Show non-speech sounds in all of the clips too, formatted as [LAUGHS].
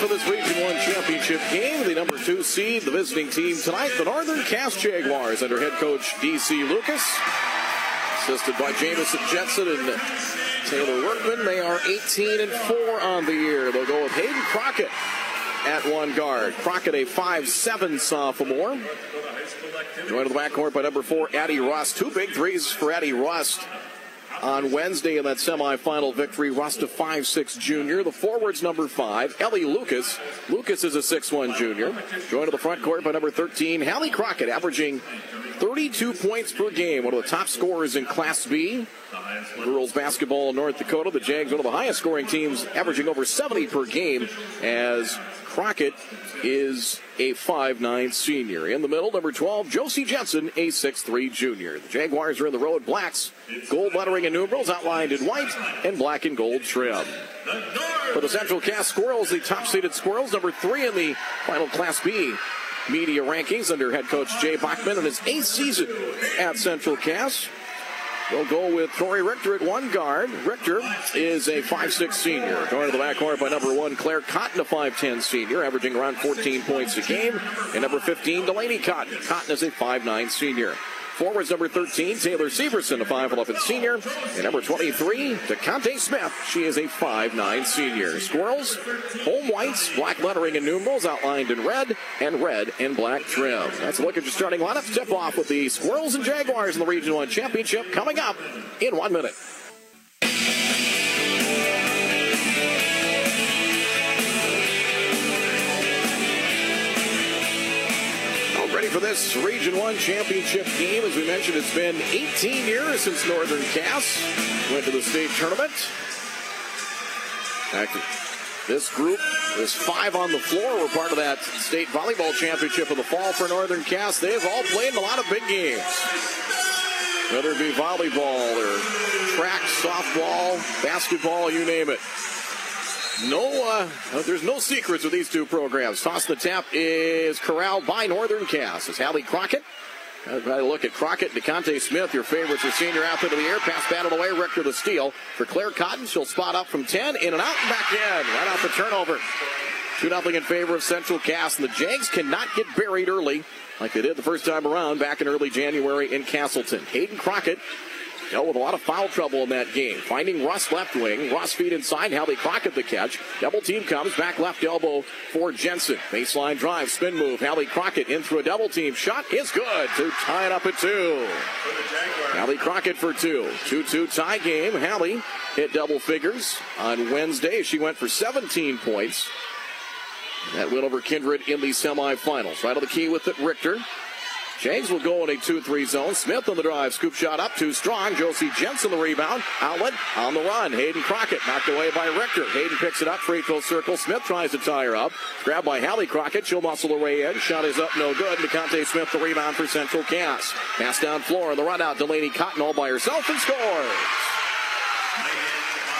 for this Region 1 championship game. The number two seed, the visiting team tonight, the Northern Cass Jaguars, under head coach D.C. Lucas. Assisted by Jamison Jensen and Taylor Workman. They are 18 and 4 on the year. They'll go with Hayden Crockett at one guard. Crockett, a 5'7 sophomore. Joined in the backcourt by number four, Addie Rust. Two big threes for Addie Rust on Wednesday in that semifinal victory. Rust a 5'6 junior. The forwards number five, Ellie Lucas. Lucas is a 6'1 junior. Joined to the front court by number 13, Hallie Crockett, averaging 32 points per game. One of the top scorers in Class B. Girls basketball in North Dakota. The Jags, one of the highest scoring teams, averaging over 70 per game as Crockett is a 5'9 senior. In the middle, number 12, Josie Jensen, a 6'3 junior. The Jaguars are in the road. Blacks, gold lettering and numerals outlined in white and black and gold trim. For the Central Cass Squirrels, the top seeded Squirrels, number three in the final Class B media rankings under head coach Jay Bachman in his eighth season at Central Cass. They'll go with Tori Richter at one guard. Richter is a 5'6 senior. Going to the backcourt by number one, Claire Cotton, a 5'10 senior, averaging around 14 points a game. And number 15, Delaney Cotton. Cotton is a 5'9 senior. Forwards number 13, Taylor Severson, a 5'11 senior. And number 23, DeConte Smith. She is a 5'9 senior. Squirrels, home whites, black lettering and numerals outlined in red, and red and black trim. That's a look at your starting lineup. Step off with the Squirrels and Jaguars in the Region 1 Championship coming up in one minute. For this Region 1 championship game. As we mentioned, it's been 18 years since Northern Cass went to the state tournament. This group, this five on the floor, were part of that state volleyball championship of the fall for Northern Cass. They've all played a lot of big games. Whether it be volleyball or track, softball, basketball, you name it. No, uh, there's no secrets with these two programs. Toss the tap is corralled by Northern Cass. It's Hallie Crockett. Everybody look at Crockett, DeConte Smith, your favorites are senior athlete of the year. Pass batted away, Richter the steal. For Claire Cotton, she'll spot up from 10, in and out, and back in. Right off the turnover. 2 0 in favor of Central Cass. And the Jags cannot get buried early like they did the first time around back in early January in Castleton. Hayden Crockett dealt with a lot of foul trouble in that game. Finding Rust left wing. Rust feet inside. Hallie Crockett the catch. Double team comes. Back left elbow for Jensen. Baseline drive. Spin move. Hallie Crockett in through a double team. Shot is good to tie it up at two. Hallie Crockett for two. 2 2 tie game. Hallie hit double figures on Wednesday. She went for 17 points. That win over Kindred in the semifinals. Right on the key with it, Richter. James will go in a 2-3 zone. Smith on the drive. Scoop shot up too strong. Josie Jensen the rebound. Outlet on the run. Hayden Crockett knocked away by Richter. Hayden picks it up. Free throw circle. Smith tries to tie her up. Grabbed by Hallie Crockett. She'll muscle her way in. Shot is up. No good. DeConte Smith the rebound for Central Cass. Pass down floor. On the run out. Delaney Cotton all by herself and scores.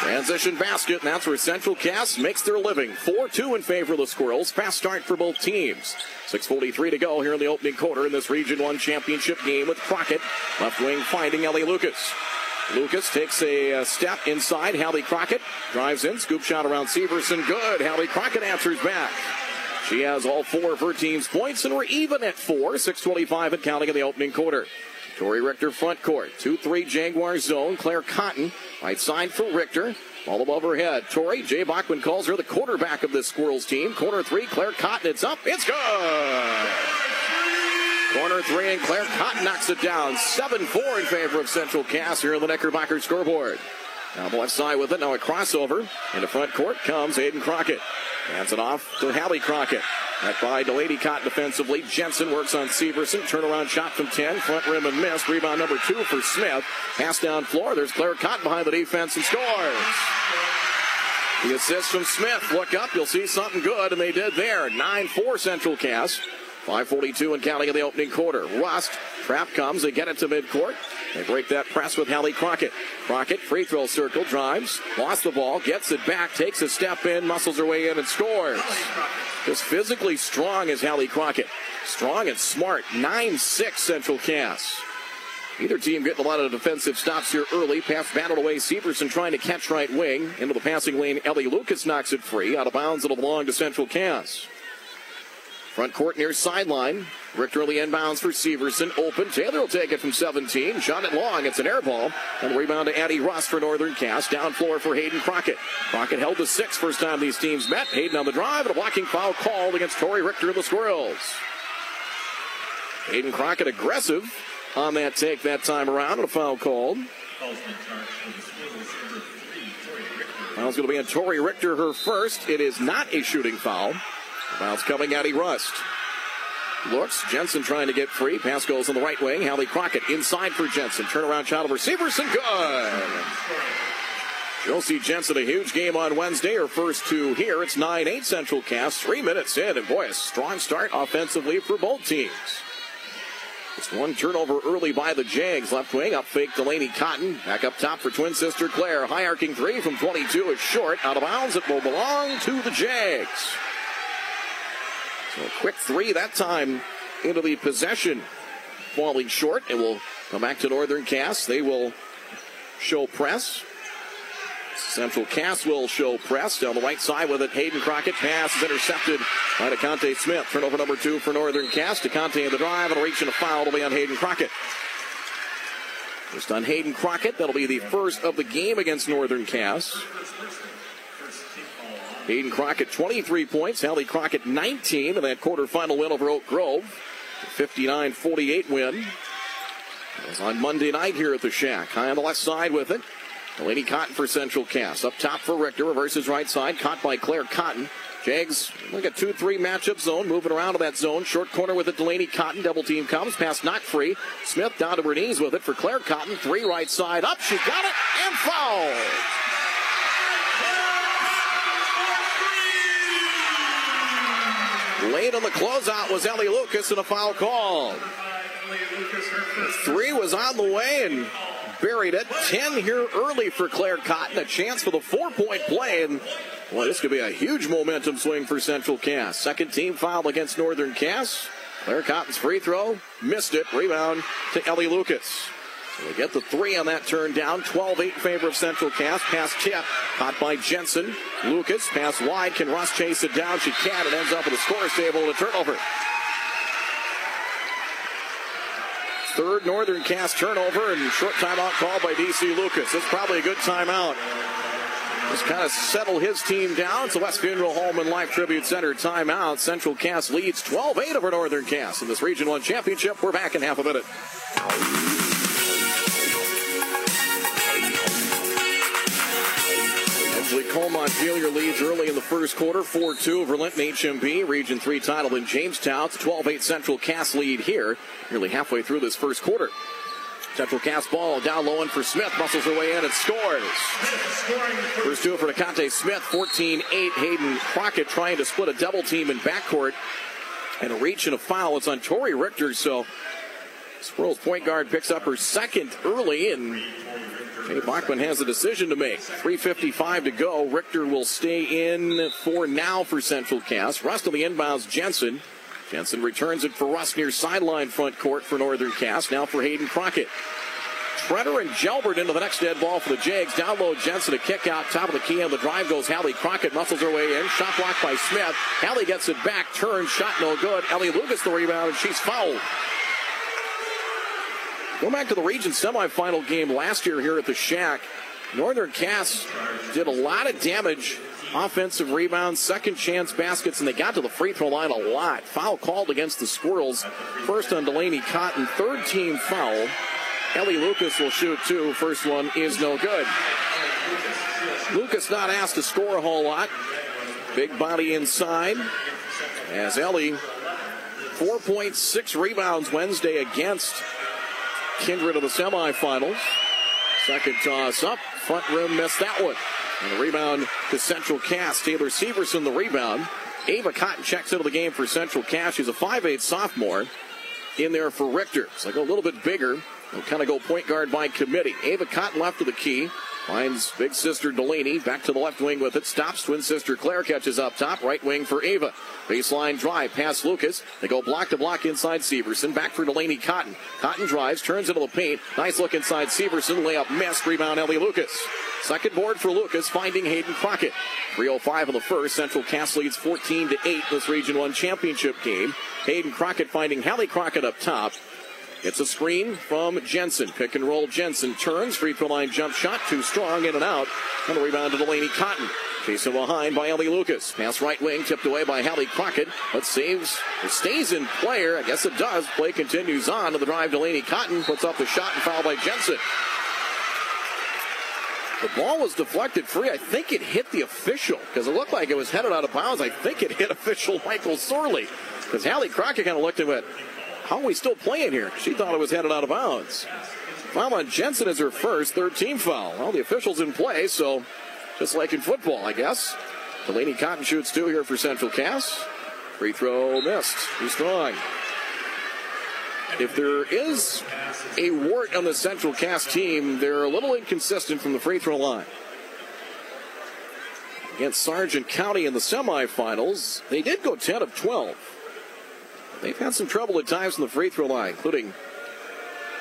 Transition basket, and that's where Central Cass makes their living. 4-2 in favor of the Squirrels. Fast start for both teams. 6.43 to go here in the opening quarter in this Region 1 championship game with Crockett. Left wing finding Ellie Lucas. Lucas takes a uh, step inside. Hallie Crockett drives in. Scoop shot around Severson. Good. Hallie Crockett answers back. She has all four of her team's points, and we're even at four. 6.25 and counting in the opening quarter. Tori Richter front court. 2-3 Jaguar zone. Claire Cotton right side for Richter. All above her head. Tori, Jay Bachman calls her the quarterback of this Squirrels team. Corner three, Claire Cotton. It's up. It's good. Corner three, and Claire Cotton knocks it down. 7-4 in favor of Central Cass here on the Knickerbocker scoreboard. Now the left side with it. Now a crossover. In the front court comes Hayden Crockett. Hands it off to Hallie Crockett. That by Delaney Cotton defensively. Jensen works on Severson. Turnaround shot from 10. Front rim and missed. Rebound number two for Smith. Pass down floor. There's Claire Cotton behind the defense and scores. The assist from Smith. Look up. You'll see something good. And they did there. 9-4 Central Cass. 5.42 and counting in the opening quarter. Rust. Trap comes. They get it to midcourt. They break that press with Hallie Crockett. Crockett, free throw circle, drives, lost the ball, gets it back, takes a step in, muscles her way in, and scores. Just physically strong as Hallie Crockett. Strong and smart. 9 6 Central Cass. Either team getting a lot of defensive stops here early. Pass battled away. Severson trying to catch right wing. Into the passing lane. Ellie Lucas knocks it free. Out of bounds. It'll belong to Central Cass. Front court near sideline. Richter early inbounds for Severson. Open. Taylor will take it from 17. Shot it long. It's an air ball. And the rebound to Addie Rust for Northern Cass. Down floor for Hayden Crockett. Crockett held to six first time these teams met. Hayden on the drive and a blocking foul called against Tori Richter of the Squirrels. Hayden Crockett aggressive on that take that time around and a foul called. Foul's going to be on Tori Richter, her first. It is not a shooting foul. Foul's coming Addie Rust. Looks. Jensen trying to get free. Pass goes on the right wing. Hallie Crockett inside for Jensen. Turnaround shot over Severson. Good. You'll see Jensen, a huge game on Wednesday. Her first two here. It's 9 8 Central Cass. Three minutes in. And boy, a strong start offensively for both teams. Just one turnover early by the Jags. Left wing up fake Delaney Cotton. Back up top for twin sister Claire. High arcing three from 22 is short. Out of bounds. It will belong to the Jags. So a quick three that time into the possession. Falling short. It will come back to Northern Cass. They will show press. Central Cass will show press down the right side with it. Hayden Crockett pass is intercepted by DeConte Smith. Turnover number two for Northern Cass. DeConte in the drive and a reach and a foul will be on Hayden Crockett. Just on Hayden Crockett. That'll be the first of the game against Northern Cass. Hayden Crockett 23 points. Hallie Crockett 19 in that quarterfinal win over Oak Grove. 59 48 win. It was on Monday night here at the Shack. High on the left side with it. Delaney Cotton for Central Cass. Up top for Richter. Reverses right side. Caught by Claire Cotton. Jags, like a 2 3 matchup zone, moving around to that zone. Short corner with it. Delaney Cotton. Double team comes. Pass not free. Smith down to her knees with it for Claire Cotton. Three right side. Up. She got it. And foul. Late on the closeout was Ellie Lucas and a foul call. Three was on the way and buried it. Ten here early for Claire Cotton. A chance for the four point play. And well, this could be a huge momentum swing for Central Cass. Second team foul against Northern Cass. Claire Cotton's free throw. Missed it. Rebound to Ellie Lucas. They get the three on that turn down. 12 8 in favor of Central Cass. Pass tip. Caught by Jensen. Lucas. Pass wide. Can Rust chase it down? She can. It ends up with a scorer's table and a turnover. Third Northern Cass turnover and short timeout called by DC Lucas. It's probably a good timeout. Just kind of settle his team down. It's the West Funeral Home and Life Tribute Center timeout. Central Cass leads 12-8 over Northern Cass in this Region 1 championship. We're back in half a minute. Coal Montpelier leads early in the first quarter, 4-2 over Linton HMB. Region 3 title in Jamestown. It's 12-8 Central Cass lead here, nearly halfway through this first quarter. Central Cass ball down low and for Smith. Muscles her way in and scores. First two for DeConte Smith. 14-8. Hayden Crockett trying to split a double team in backcourt. And a reach and a foul. It's on Tori Richter. So Squirrels point guard picks up her second early and Jay Bachman has a decision to make. 3.55 to go. Richter will stay in for now for Central Cass. Rust on the inbounds, Jensen. Jensen returns it for Rust near sideline front court for Northern Cass. Now for Hayden Crockett. Treader and Jalbert into the next dead ball for the Jags. Down low, Jensen, a kick out, top of the key on the drive goes Hallie Crockett, muscles her way in. Shot blocked by Smith. Hallie gets it back, turns, shot no good. Ellie Lucas the rebound, and she's fouled. Going back to the region semifinal game last year here at the Shack, Northern Cass did a lot of damage offensive rebounds, second chance baskets, and they got to the free throw line a lot. Foul called against the Squirrels. First on Delaney Cotton, third team foul. Ellie Lucas will shoot two. First one is no good. Lucas not asked to score a whole lot. Big body inside. As Ellie, 4.6 rebounds Wednesday against Kindred of the semifinals. Second toss up. Front rim missed that one. And rebound to Central Cass. Taylor Severson the rebound. Ava Cotton checks into the game for Central Cass. She's a 5'8 sophomore in there for Richter. It's like a little bit bigger. They'll kind of go point guard by committee. Ava Cotton left of the key. Finds big sister Delaney back to the left wing with it. Stops. Twin sister Claire catches up top. Right wing for Ava. Baseline drive past Lucas. They go block to block inside Severson. Back for Delaney Cotton. Cotton drives, turns into the paint. Nice look inside Severson. Layup missed. Rebound Ellie Lucas. Second board for Lucas, finding Hayden Crockett. 305 in the first. Central Cass leads 14 to 8 this Region 1 championship game. Hayden Crockett finding Hallie Crockett up top. It's a screen from Jensen. Pick and roll Jensen. Turns. Free throw line jump shot. Too strong. In and out. And a rebound to Delaney Cotton. Chasing behind by Ellie Lucas. Pass right wing. Tipped away by Hallie Crockett. But saves. It stays in player. I guess it does. Play continues on to the drive. Delaney Cotton puts up the shot and foul by Jensen. The ball was deflected free. I think it hit the official because it looked like it was headed out of bounds. I think it hit [LAUGHS] official Michael Sorley because Hallie Crockett kind of looked at it. How are we still playing here? She thought it was headed out of bounds. Foul on Jensen is her first, third team foul. Well, the official's in play, so just like in football, I guess. Delaney Cotton shoots two here for Central Cass. Free throw missed. Too strong. If there is a wart on the Central Cass team, they're a little inconsistent from the free throw line. Against Sargent County in the semifinals, they did go 10 of 12. They've had some trouble at times from the free throw line, including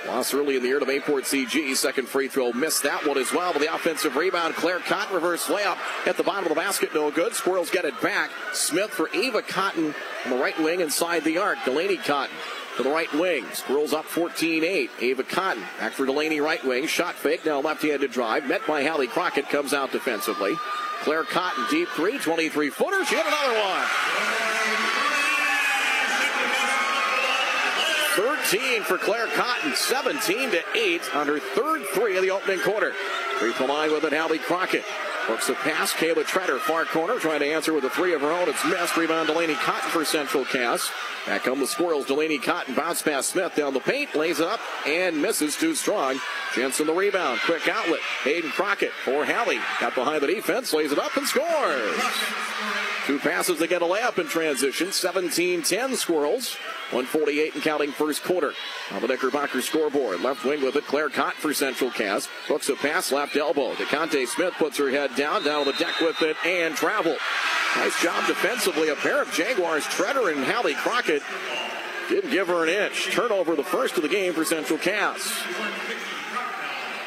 loss early in the year to Mayport CG. Second free throw, missed that one as well. But the offensive rebound, Claire Cotton reverse layup at the bottom of the basket, no good. Squirrels get it back. Smith for Ava Cotton on the right wing inside the arc. Delaney Cotton to the right wing. Squirrels up 14-8. Ava Cotton back for Delaney right wing. Shot fake, now left-handed drive. Met by Hallie Crockett, comes out defensively. Claire Cotton, deep three, 23 footer. She hit another one. 13 for Claire Cotton, 17 to 8 on her third three of the opening quarter. Free throw line with it, Hallie Crockett. Works the pass, Kayla Treader, far corner, trying to answer with a three of her own. It's missed. Rebound Delaney Cotton for Central Cass. Back come the Squirrels. Delaney Cotton bounce pass Smith down the paint, lays it up and misses too strong. Jensen the rebound. Quick outlet. Hayden Crockett for Hallie. Got behind the defense, lays it up and scores. Two passes to get a layup in transition. 17 10 Squirrels. 148 and counting first quarter. On the Knickerbocker scoreboard. Left wing with it. Claire Cott for Central Cass. Hooks a pass left elbow. DeConte Smith puts her head down, down the deck with it, and travel. Nice job defensively. A pair of Jaguars, Treader and Hallie Crockett, didn't give her an inch. Turnover the first of the game for Central Cass.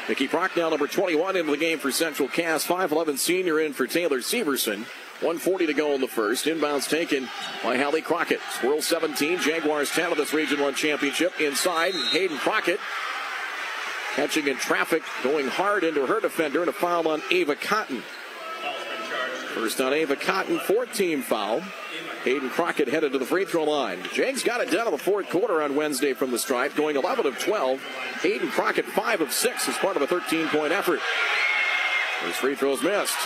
Nikki Prochnow, number 21, into the game for Central Cass. 5'11 senior in for Taylor Severson. 140 to go in the first. Inbounds taken by Hallie Crockett. Squirrel 17, Jaguars 10 of this Region 1 championship. Inside, Hayden Crockett catching in traffic, going hard into her defender, and a foul on Ava Cotton. First on Ava Cotton, 14 foul. Hayden Crockett headed to the free throw line. Jags got it done in the fourth quarter on Wednesday from the stripe, going 11 of 12. Hayden Crockett 5 of 6 as part of a 13 point effort. His free throws missed.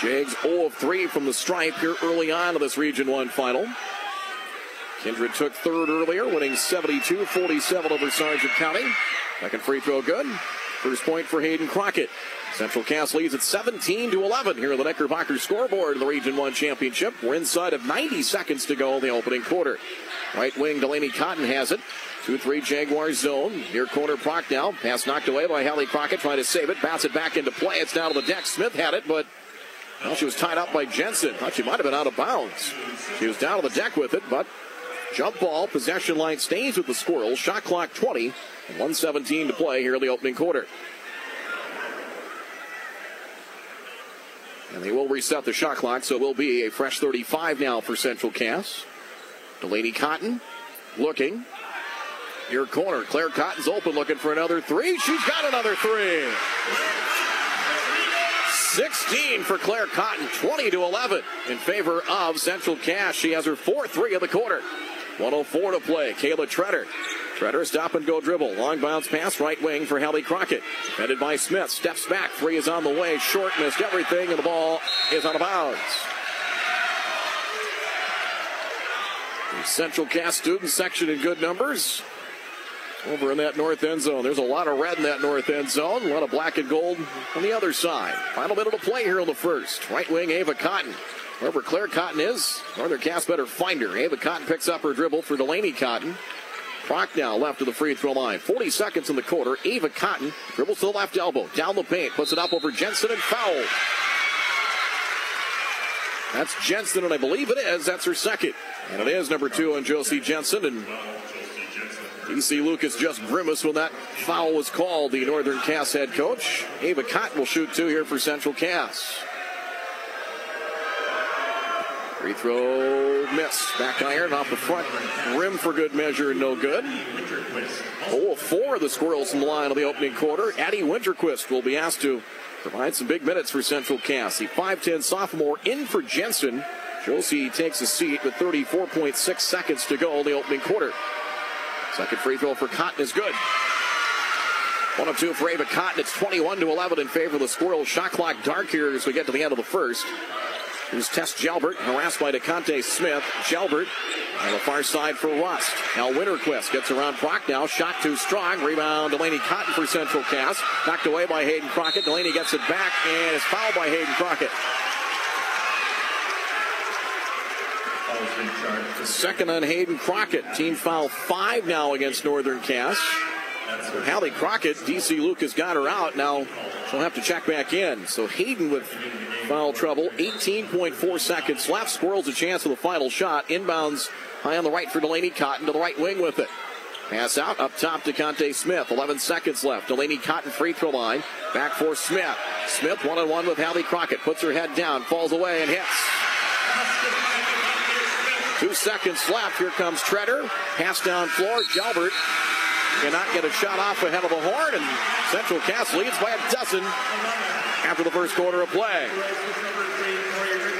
Jags 0 of 3 from the stripe here early on in this Region 1 final. Kindred took third earlier, winning 72 47 over Sargent County. Second free throw good. First point for Hayden Crockett. Central Cass leads at 17 to 11 here on the Knickerbocker scoreboard in the Region 1 Championship. We're inside of 90 seconds to go in the opening quarter. Right wing Delaney Cotton has it. 2-3 Jaguars zone. Near corner Prochnow. Pass knocked away by Hallie Crockett trying to save it. Bounce it back into play. It's down to the deck. Smith had it, but well, she was tied up by Jensen. Thought she might have been out of bounds. She was down on the deck with it, but jump ball, possession line stays with the Squirrels. Shot clock 20 117 to play here in the opening quarter. And they will reset the shot clock, so it will be a fresh 35 now for Central Cass. Delaney Cotton looking. Near corner, Claire Cotton's open looking for another three. She's got another three. 16 for Claire Cotton, 20 to 11 in favor of Central Cass. She has her 4 3 of the quarter. 104 to play. Kayla Treader. Treader stop and go dribble. Long bounce pass right wing for Hallie Crockett. Headed by Smith. Steps back. Three is on the way. Short missed everything, and the ball is out of bounds. Central Cass student section in good numbers over in that north end zone. There's a lot of red in that north end zone, a lot of black and gold on the other side. Final minute of play here in the first. Right wing, Ava Cotton. Wherever Claire Cotton is, Northern Cass better find her. Ava Cotton picks up her dribble for Delaney Cotton. Prochnow left of the free throw line. 40 seconds in the quarter. Ava Cotton dribbles to the left elbow. Down the paint. Puts it up over Jensen and foul. That's Jensen, and I believe it is. That's her second. And it is number two on Josie Jensen. And DC Lucas just grimaced when that foul was called. The Northern Cass head coach. Ava Cotton will shoot two here for Central Cass. Free throw missed. Back iron off the front rim for good measure, no good. Oh, four of the Squirrels in the line of the opening quarter. Addie Winterquist will be asked to provide some big minutes for Central Cass. The 5'10 sophomore in for Jensen. Josie takes a seat with 34.6 seconds to go in the opening quarter. Second free throw for Cotton is good. One of two for Ava Cotton. It's 21 to 11 in favor of the Squirrels. Shot clock dark here as we get to the end of the first. Here's Tess Jalbert, harassed by DeConte Smith. Jalbert on the far side for Rust. Now Winterquist gets around Prochnow. Shot too strong. Rebound Delaney Cotton for Central Cass. Knocked away by Hayden Crockett. Delaney gets it back and is fouled by Hayden Crockett. Second on Hayden Crockett. Team foul five now against Northern Cass. Hallie Crockett, DC Lucas got her out. Now she'll have to check back in. So Hayden with foul trouble. 18.4 seconds left. Squirrels a chance for the final shot. Inbounds high on the right for Delaney Cotton to the right wing with it. Pass out up top to Conte Smith. 11 seconds left. Delaney Cotton free throw line. Back for Smith. Smith one on one with Hallie Crockett. Puts her head down, falls away, and hits. Two seconds left. Here comes Treader. Pass down floor. Jalbert cannot get a shot off ahead of the horn, and Central Cass leads by a dozen after the first quarter of play.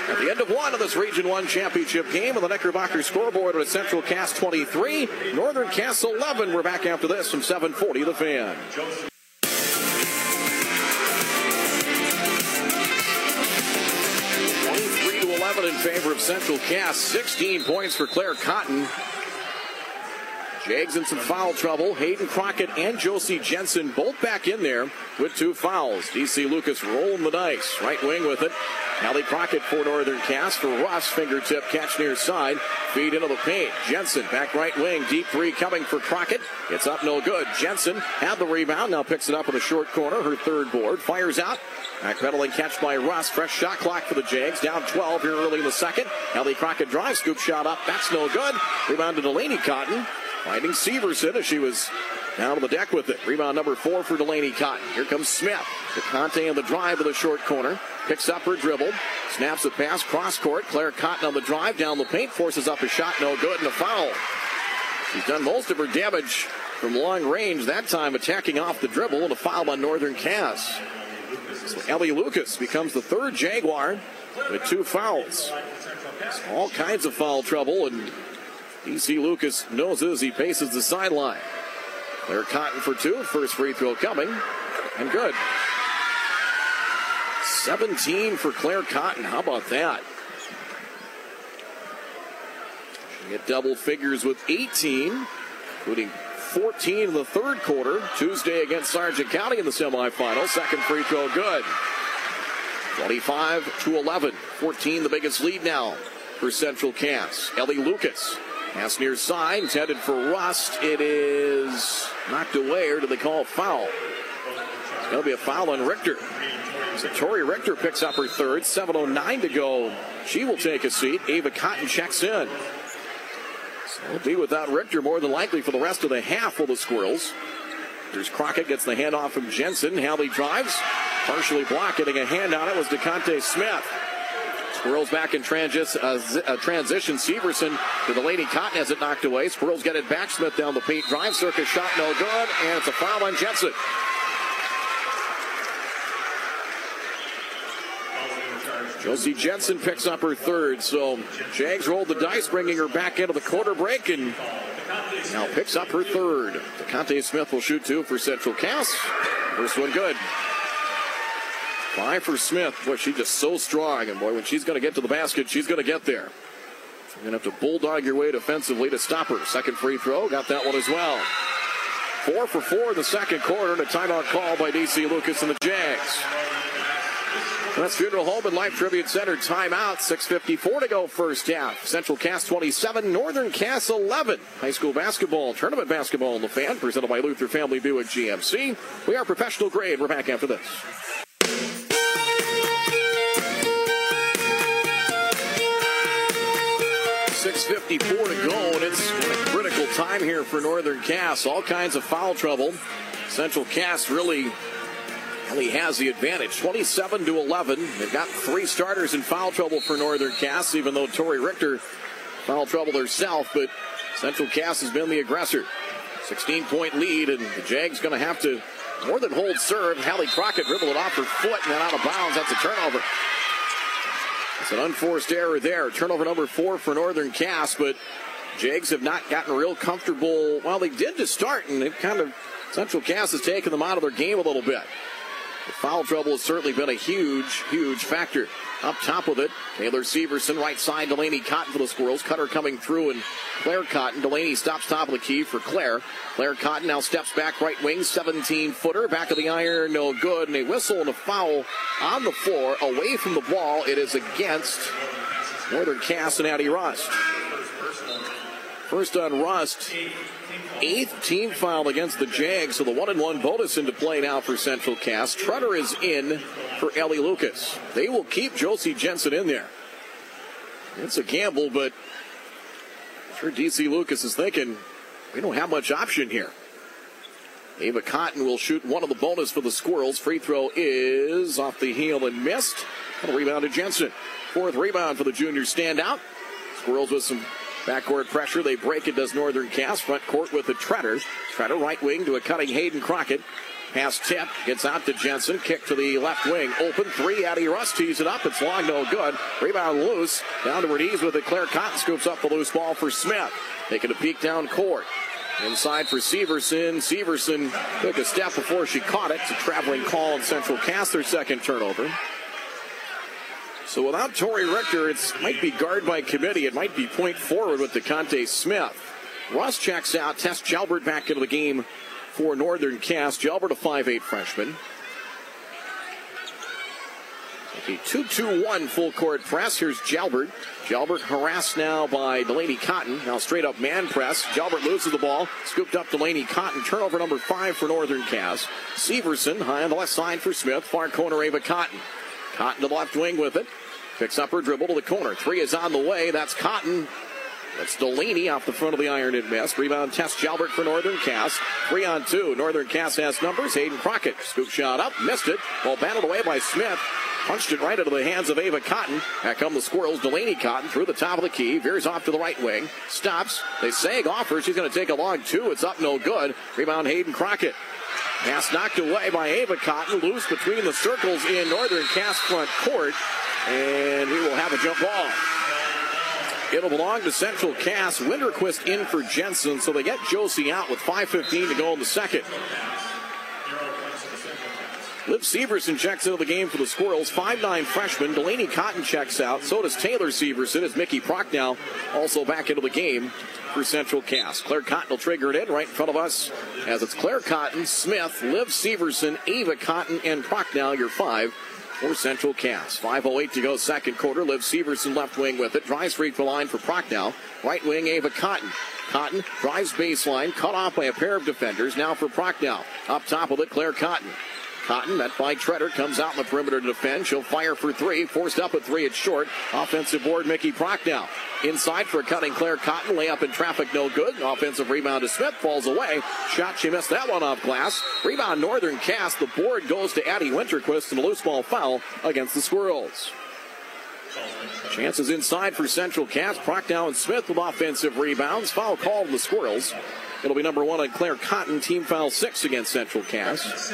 At the end of one of this Region 1 championship game on the Knickerbocker scoreboard with Central Cass 23, Northern Cass 11. We're back after this from 740 The Fan. 23 to 11 in favor of Central Cass. 16 points for Claire Cotton. Jags in some foul trouble. Hayden Crockett and Josie Jensen both back in there with two fouls. DC Lucas rolling the dice. Right wing with it. Hallie Crockett for Northern Cass for Rust. Fingertip catch near side. Feed into the paint. Jensen back right wing. Deep three coming for Crockett. It's up no good. Jensen had the rebound. Now picks it up in the short corner. Her third board. Fires out. Backpedaling catch by Rust. Fresh shot clock for the Jags. Down 12 here early in the second. Hallie Crockett drive. Scoop shot up. That's no good. Rebound to Delaney Cotton. Finding Severson as she was down on the deck with it. Rebound number four for Delaney Cotton. Here comes Smith. DeConte on the drive of the short corner. Picks up her dribble. Snaps a pass cross court. Claire Cotton on the drive down the paint. Forces up a shot. No good and a foul. She's done most of her damage from long range. That time attacking off the dribble and a foul on Northern Cass. So Ellie Lucas becomes the third Jaguar with two fouls. All kinds of foul trouble and DC Lucas knows it as he paces the sideline. Claire Cotton for two. First free throw coming. And good. 17 for Claire Cotton. How about that? She hit double figures with 18, including 14 in the third quarter. Tuesday against Sargent County in the semifinal. Second free throw good. 25 to 11. 14 the biggest lead now for Central Cass. Ellie Lucas Pass near side. It's headed for Rust. It is knocked away, or do they call foul? To be a foul on Richter. So Tori Richter picks up her third. 7.09 to go. She will take a seat. Ava Cotton checks in. So we'll be without Richter more than likely for the rest of the half for the Squirrels. There's Crockett, gets the handoff from Jensen. Hallie drives, partially blocked, getting a hand on it was DeConte Smith. Squirrels back in transi- uh, uh, transition. Severson to Delaney Cotton has it knocked away. Squirrels get it back. Smith down the paint. Drive circus shot no good. And it's a foul on Jensen. Josie Jensen picks up her third. So Jags rolled the dice, bringing her back into the quarter break and now picks up her third. DeConte Smith will shoot two for Central Cass. First one good. Five for Smith. Boy, she's just so strong. And boy, when she's going to get to the basket, she's going to get there. You're going to have to bulldog your way defensively to stop her. Second free throw. Got that one as well. Four for four in the second quarter. And a timeout call by DC Lucas and the Jags. That's Funeral Home and Life Tribute Center timeout. 6.54 to go first half. Central Cass 27, Northern Cass 11. High school basketball, tournament basketball in the fan, presented by Luther Family Buick GMC. We are professional grade. We're back after this. Six fifty-four to go, and it's a critical time here for Northern Cass. All kinds of foul trouble. Central Cass really he has the advantage, 27 to 11. They've got three starters in foul trouble for Northern Cass, even though Tori Richter foul trouble herself. But Central Cass has been the aggressor. 16 point lead, and the Jags going to have to more than hold serve. Hallie Crockett dribbled it off her foot and then out of bounds. That's a turnover. It's an unforced error there. Turnover number four for Northern Cass, but Jags have not gotten real comfortable. Well, they did to start, and they've kind of Central Cass has taken them out of their game a little bit. Foul trouble has certainly been a huge, huge factor. Up top with it, Taylor Severson, right side, Delaney Cotton for the Squirrels. Cutter coming through, and Claire Cotton. Delaney stops top of the key for Claire. Claire Cotton now steps back right wing, 17 footer, back of the iron, no good. And a whistle and a foul on the floor, away from the ball. It is against Northern Cass and Addie Rust. First on Rust, eighth team foul against the Jags, so the one and one bonus into play now for Central Cass. Treader is in for Ellie Lucas. They will keep Josie Jensen in there. It's a gamble, but I'm sure DC Lucas is thinking we don't have much option here. Ava Cotton will shoot one of the bonus for the Squirrels. Free throw is off the heel and missed. And a rebound to Jensen. Fourth rebound for the junior standout. Squirrels with some Backcourt pressure. They break it, does Northern Cass. Front court with the Treaders. Treader right wing to a cutting Hayden Crockett. Pass tip. Gets out to Jensen. Kick to the left wing. Open three. Addie Rust tees it up. It's long, no good. Rebound loose. Down to her with it. Claire Cotton scoops up the loose ball for Smith. Taking a peek down court. Inside for Severson. Severson took a step before she caught it. It's a traveling call in Central Cass, their second turnover. So without Tori Richter, it might be guard by committee. It might be point forward with DeConte Smith. Rust checks out. Tess Jalbert back into the game for Northern Cass. Jalbert, a 5'8 freshman. A 2-2-1 full court press. Here's Jalbert. Jalbert harassed now by Delaney Cotton. Now straight up man press. Jalbert loses the ball. Scooped up Delaney Cotton. Turnover number five for Northern Cass. Severson high on the left side for Smith. Far corner Ava Cotton. Cotton to the left wing with it. Picks up her dribble to the corner. Three is on the way. That's Cotton. That's Delaney off the front of the iron and miss. Rebound Tess Jalbert for Northern Cass. Three on two. Northern Cass has numbers. Hayden Crockett. Scoop shot up. Missed it. Ball battled away by Smith. Punched it right into the hands of Ava Cotton. Back come the Squirrels. Delaney Cotton through the top of the key. Veers off to the right wing. Stops. They sag off her. She's going to take a long two. It's up no good. Rebound Hayden Crockett. Pass knocked away by Ava Cotton. Loose between the circles in Northern Cass front court. And he will have a jump ball. It'll belong to Central Cass. Winterquist in for Jensen, so they get Josie out with 5.15 to go in the second. Liv Severson checks into the game for the Squirrels. 5'9 freshman. Delaney Cotton checks out. So does Taylor Severson as Mickey Prochnow also back into the game for Central Cass. Claire Cotton will trigger it in right in front of us as it's Claire Cotton, Smith, Liv Severson, Ava Cotton, and Prochnow, your five for Central Cass. 5.08 to go, second quarter. Liv Severson left wing with it. Drives free throw line for Prochnow. Right wing, Ava Cotton. Cotton drives baseline, cut off by a pair of defenders. Now for Prochnow. Up top with it, Claire Cotton. Cotton, met by Treader, comes out in the perimeter to defend. She'll fire for three. Forced up at three, it's short. Offensive board, Mickey Prochnow. Inside for cutting Claire Cotton. Layup in traffic, no good. Offensive rebound to Smith, falls away. Shot, she missed that one off glass. Rebound, Northern Cass. The board goes to Addie Winterquist and a loose ball foul against the Squirrels. Chances inside for Central Cass. Prochnow and Smith with offensive rebounds. Foul called the Squirrels. It'll be number one on Claire Cotton. Team foul six against Central Cass.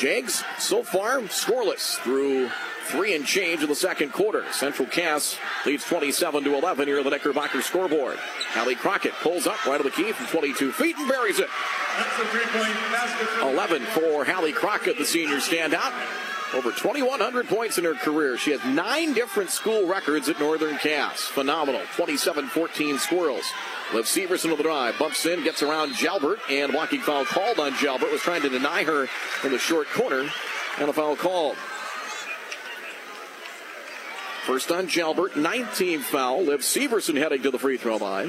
Jags so far scoreless through three and change in the second quarter. Central Cass leads 27 to 11 here on the Knickerbocker scoreboard. Hallie Crockett pulls up right of the key from 22 feet and buries it. 11 for Hallie Crockett, the senior standout. Over 2,100 points in her career. She has nine different school records at Northern Cass. Phenomenal. 27 14 squirrels. Liv Severson to the drive. Bumps in, gets around Jalbert, and walking foul called on Jalbert. Was trying to deny her in the short corner, and a foul called. First on Jalbert, 19 foul. Liv Severson heading to the free throw line.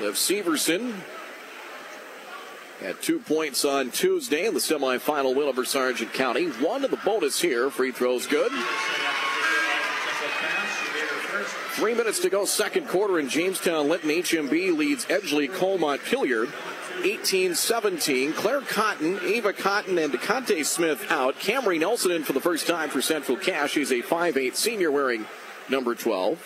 Liv Severson had two points on Tuesday in the semifinal win over Sargent County. One in the bonus here. Free throws good. Three minutes to go, second quarter in Jamestown. Linton HMB leads Edgley, Colmont Hilliard 18 17. Claire Cotton, Ava Cotton, and DeConte Smith out. Camry Nelson in for the first time for Central Cass. He's a 5'8 senior wearing number 12.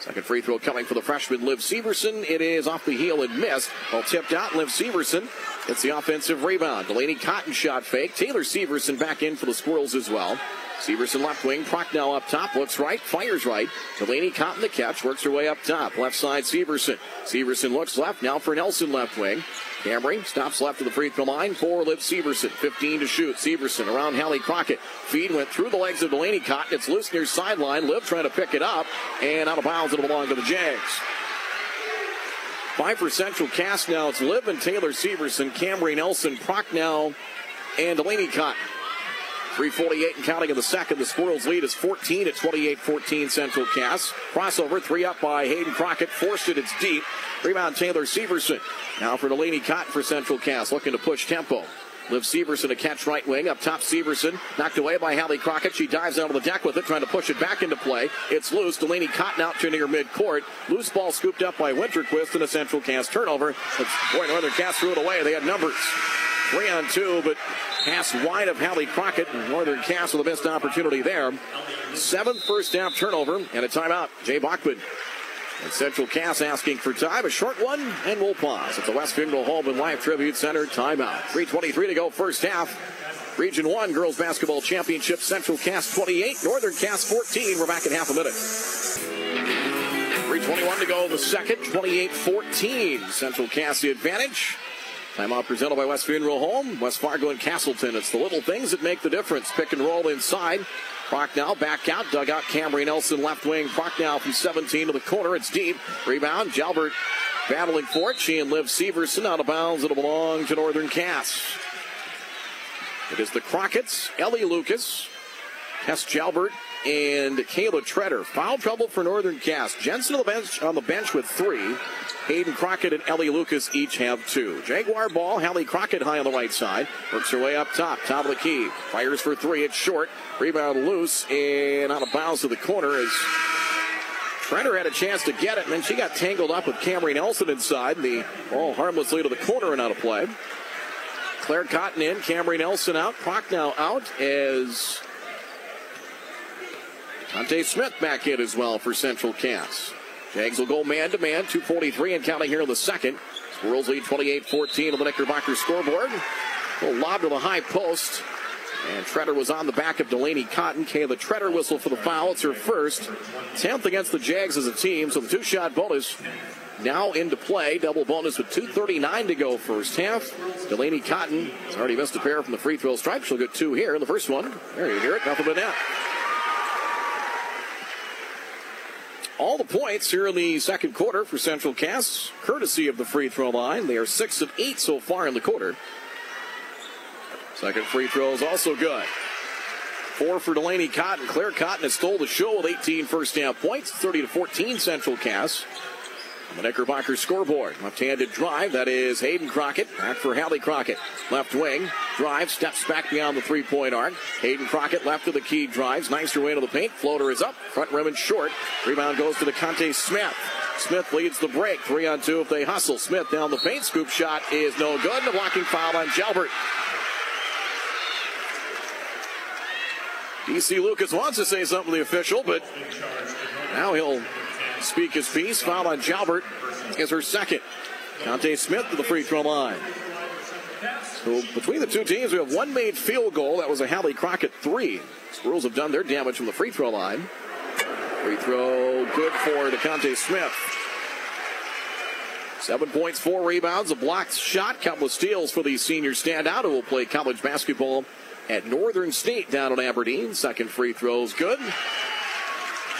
Second free throw coming for the freshman Liv Severson. It is off the heel and missed. Well tipped out. Liv Severson gets the offensive rebound. Delaney Cotton shot fake. Taylor Severson back in for the Squirrels as well. Severson left wing. Prochnow up top. Looks right. Fires right. Delaney Cotton the catch. Works her way up top. Left side Severson. Severson looks left. Now for Nelson left wing. Camry stops left of the free throw line for Liv Severson. 15 to shoot. Severson around Hallie Crockett. Feed went through the legs of Delaney Cotton. It's loose near sideline. Liv trying to pick it up. And out of bounds. It'll belong to the Jags. Five for Central Cass now. It's Liv and Taylor Severson, Camry Nelson, Prochnow, and Delaney Cotton. 348 and counting in the second. The Squirrels lead is 14 at 28-14 Central Cass. Crossover, three up by Hayden Crockett. Forced it, it's deep. Rebound Taylor Severson. Now for Delaney Cotton for Central Cass, looking to push tempo. Liv Severson to catch right wing. Up top, Severson. Knocked away by Hallie Crockett. She dives out of the deck with it, trying to push it back into play. It's loose. Delaney Cotton out to near midcourt. Loose ball scooped up by Winterquist and a Central Cass turnover. But boy, Northern Cass threw it away. They had numbers. Three on two, but pass wide of Hallie Crockett. Northern Cass with the best opportunity there. Seventh first half turnover and a timeout. Jay Bachman. And Central Cass asking for time. A short one, and we'll pause at the West Funeral Home and Life Tribute Center timeout. 3.23 to go, first half. Region 1 Girls Basketball Championship, Central Cass 28, Northern Cass 14. We're back in half a minute. 3.21 to go, the second, 28 14. Central Cass the advantage. Timeout presented by West Funeral Home, West Fargo and Castleton. It's the little things that make the difference. Pick and roll inside. Prochnow back out, dug out Camry Nelson left wing. Prochnow from 17 to the corner. It's deep. Rebound. Jalbert battling for it. She and Liv Severson out of bounds. It'll belong to Northern Cass. It is the Crockett's, Ellie Lucas, Tess Jalbert, and Kayla Treader. Foul trouble for Northern Cass. Jensen on the bench on the bench with three. Hayden Crockett and Ellie Lucas each have two. Jaguar ball, Hallie Crockett high on the right side. Works her way up top, top of the key. Fires for three, it's short. Rebound loose and out of bounds to the corner as Treader had a chance to get it, and then she got tangled up with Camry Nelson inside. The ball harmlessly to the corner and out of play. Claire Cotton in, Camry Nelson out, Prochnow out as Dante Smith back in as well for Central Cass. Jags will go man to man, 243 and counting here in the second. Squirrels lead 28 14 on the Knickerbocker scoreboard. A lob to the high post. And Treader was on the back of Delaney Cotton. Kayla Treader whistle for the foul. It's her first. 10th against the Jags as a team. So the two shot bonus now into play. Double bonus with 2.39 to go first half. Delaney Cotton has already missed a pair from the free throw stripe. She'll get two here in the first one. There you hear it. Nothing but net. All the points here in the second quarter for Central Cass, courtesy of the free throw line. They are six of eight so far in the quarter. Second free throw is also good. Four for Delaney Cotton. Claire Cotton has stole the show with 18 first half points, 30 to 14 Central Cass. On the Knickerbocker scoreboard, left-handed drive. That is Hayden Crockett. Back for Hallie Crockett. Left wing. Drive. Steps back beyond the three-point arc. Hayden Crockett left of the key. Drives. Nicer way to the paint. Floater is up. Front rim and short. Rebound goes to DeConte Smith. Smith leads the break. Three on two if they hustle. Smith down the paint. Scoop shot is no good. And a blocking foul on Jalbert. DC Lucas wants to say something to the official, but now he'll speak his piece. Foul on Jalbert is her second. Conte Smith to the free throw line. So between the two teams, we have one made field goal. That was a Hallie Crockett three. Squirrels have done their damage from the free throw line. Free throw good for DeConte Smith. Seven points, four rebounds, a blocked shot, couple of steals for the senior standout who will play college basketball at Northern State down in Aberdeen. Second free throw is good.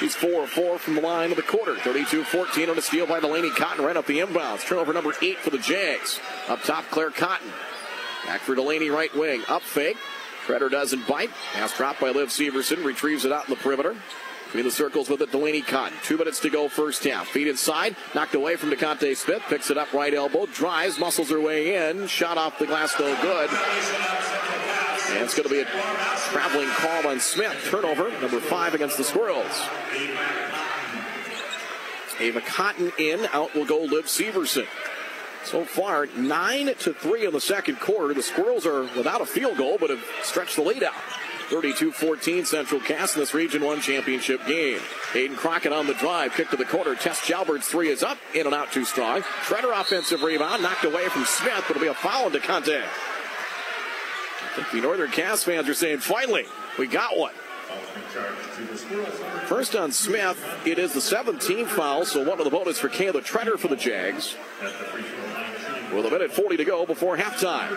She's 4 4 from the line of the quarter. 32 14 on a steal by Delaney Cotton right up the inbounds. Turnover number 8 for the Jags. Up top, Claire Cotton. Back for Delaney, right wing. Up fake. Treader doesn't bite. Pass dropped by Liv Severson. Retrieves it out in the perimeter. Between the circles with it, Delaney Cotton. Two minutes to go, first half. Feet inside, knocked away from DeConte Smith. Picks it up, right elbow, drives, muscles her way in. Shot off the glass, no good. And it's going to be a traveling call on Smith. Turnover, number five against the Squirrels. Ava Cotton in, out will go Liv Severson. So far, 9 to 3 in the second quarter. The Squirrels are without a field goal, but have stretched the lead out. 32 14 Central Cass in this Region 1 championship game. Hayden Crockett on the drive, kick to the corner. Tess Jalbert's three is up, in and out too strong. Treader offensive rebound, knocked away from Smith, but it'll be a foul on DeConte. The Northern Cass fans are saying, finally, we got one. First on Smith, it is the 17th foul, so one of the bonus for Kayla Treader for the Jags. With a minute 40 to go before halftime.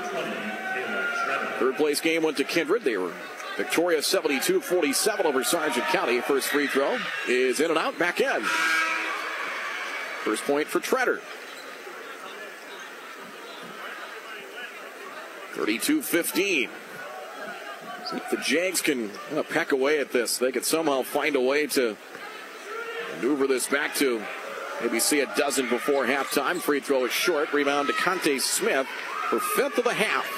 Third place game went to Kindred. They were victorious 72 47 over Sargent County. First free throw is in and out, back in. First point for Treader. 32 15. If the Jags can of peck away at this, they could somehow find a way to maneuver this back to maybe see a dozen before halftime. Free throw is short. Rebound to Conte Smith for fifth of the half.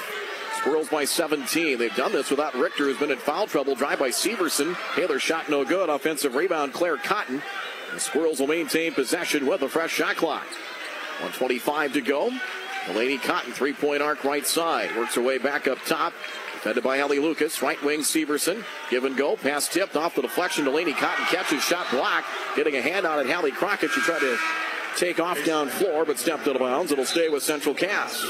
Squirrels by 17. They've done this without Richter, who's been in foul trouble. Drive by Severson. Taylor shot no good. Offensive rebound, Claire Cotton. The Squirrels will maintain possession with a fresh shot clock. 125 to go. Delaney Cotton, three point arc right side. Works her way back up top. Defended by Ellie Lucas. Right wing Severson. Give and go. Pass tipped off the deflection. Delaney Cotton catches shot block. Getting a hand on it. Hallie Crockett. She tried to take off down floor, but stepped out of bounds. It'll stay with Central Cass.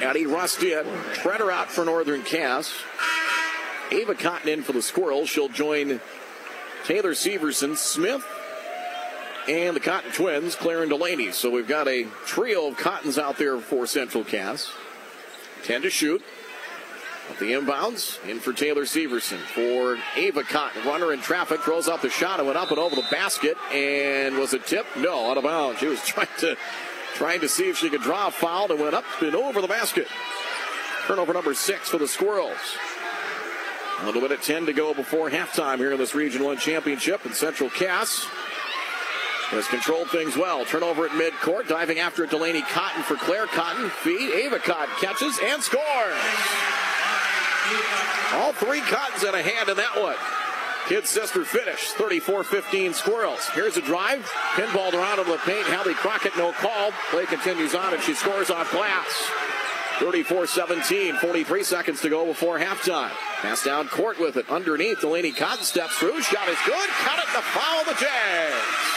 Addie Rust in. Treader out for Northern Cass. Ava Cotton in for the Squirrels. She'll join Taylor Severson, Smith, and the Cotton twins, Claire and Delaney. So we've got a trio of Cottons out there for Central Cass. 10 to shoot. At the inbounds, in for Taylor Severson. For Ava Cotton, runner in traffic, throws out the shot and went up and over the basket. And was it tipped? No, out of bounds. She was [LAUGHS] trying to trying to see if she could draw a foul and went up and over the basket. Turnover number six for the Squirrels. A little bit at 10 to go before halftime here in this Region 1 championship. And Central Cass has controlled things well. Turnover at midcourt. Diving after it, Delaney Cotton for Claire Cotton. Feed. Ava Cotton catches and scores. All three Cottons had a hand in that one. Kid sister finish. 34-15 Squirrels. Here's a drive. Pinballed around into the paint. Hallie Crockett, no call. Play continues on and she scores off glass. 34-17. 43 seconds to go before halftime. Pass down court with it. Underneath, Delaney Cotton steps through. Shot is good. Cut it. The foul the Jags.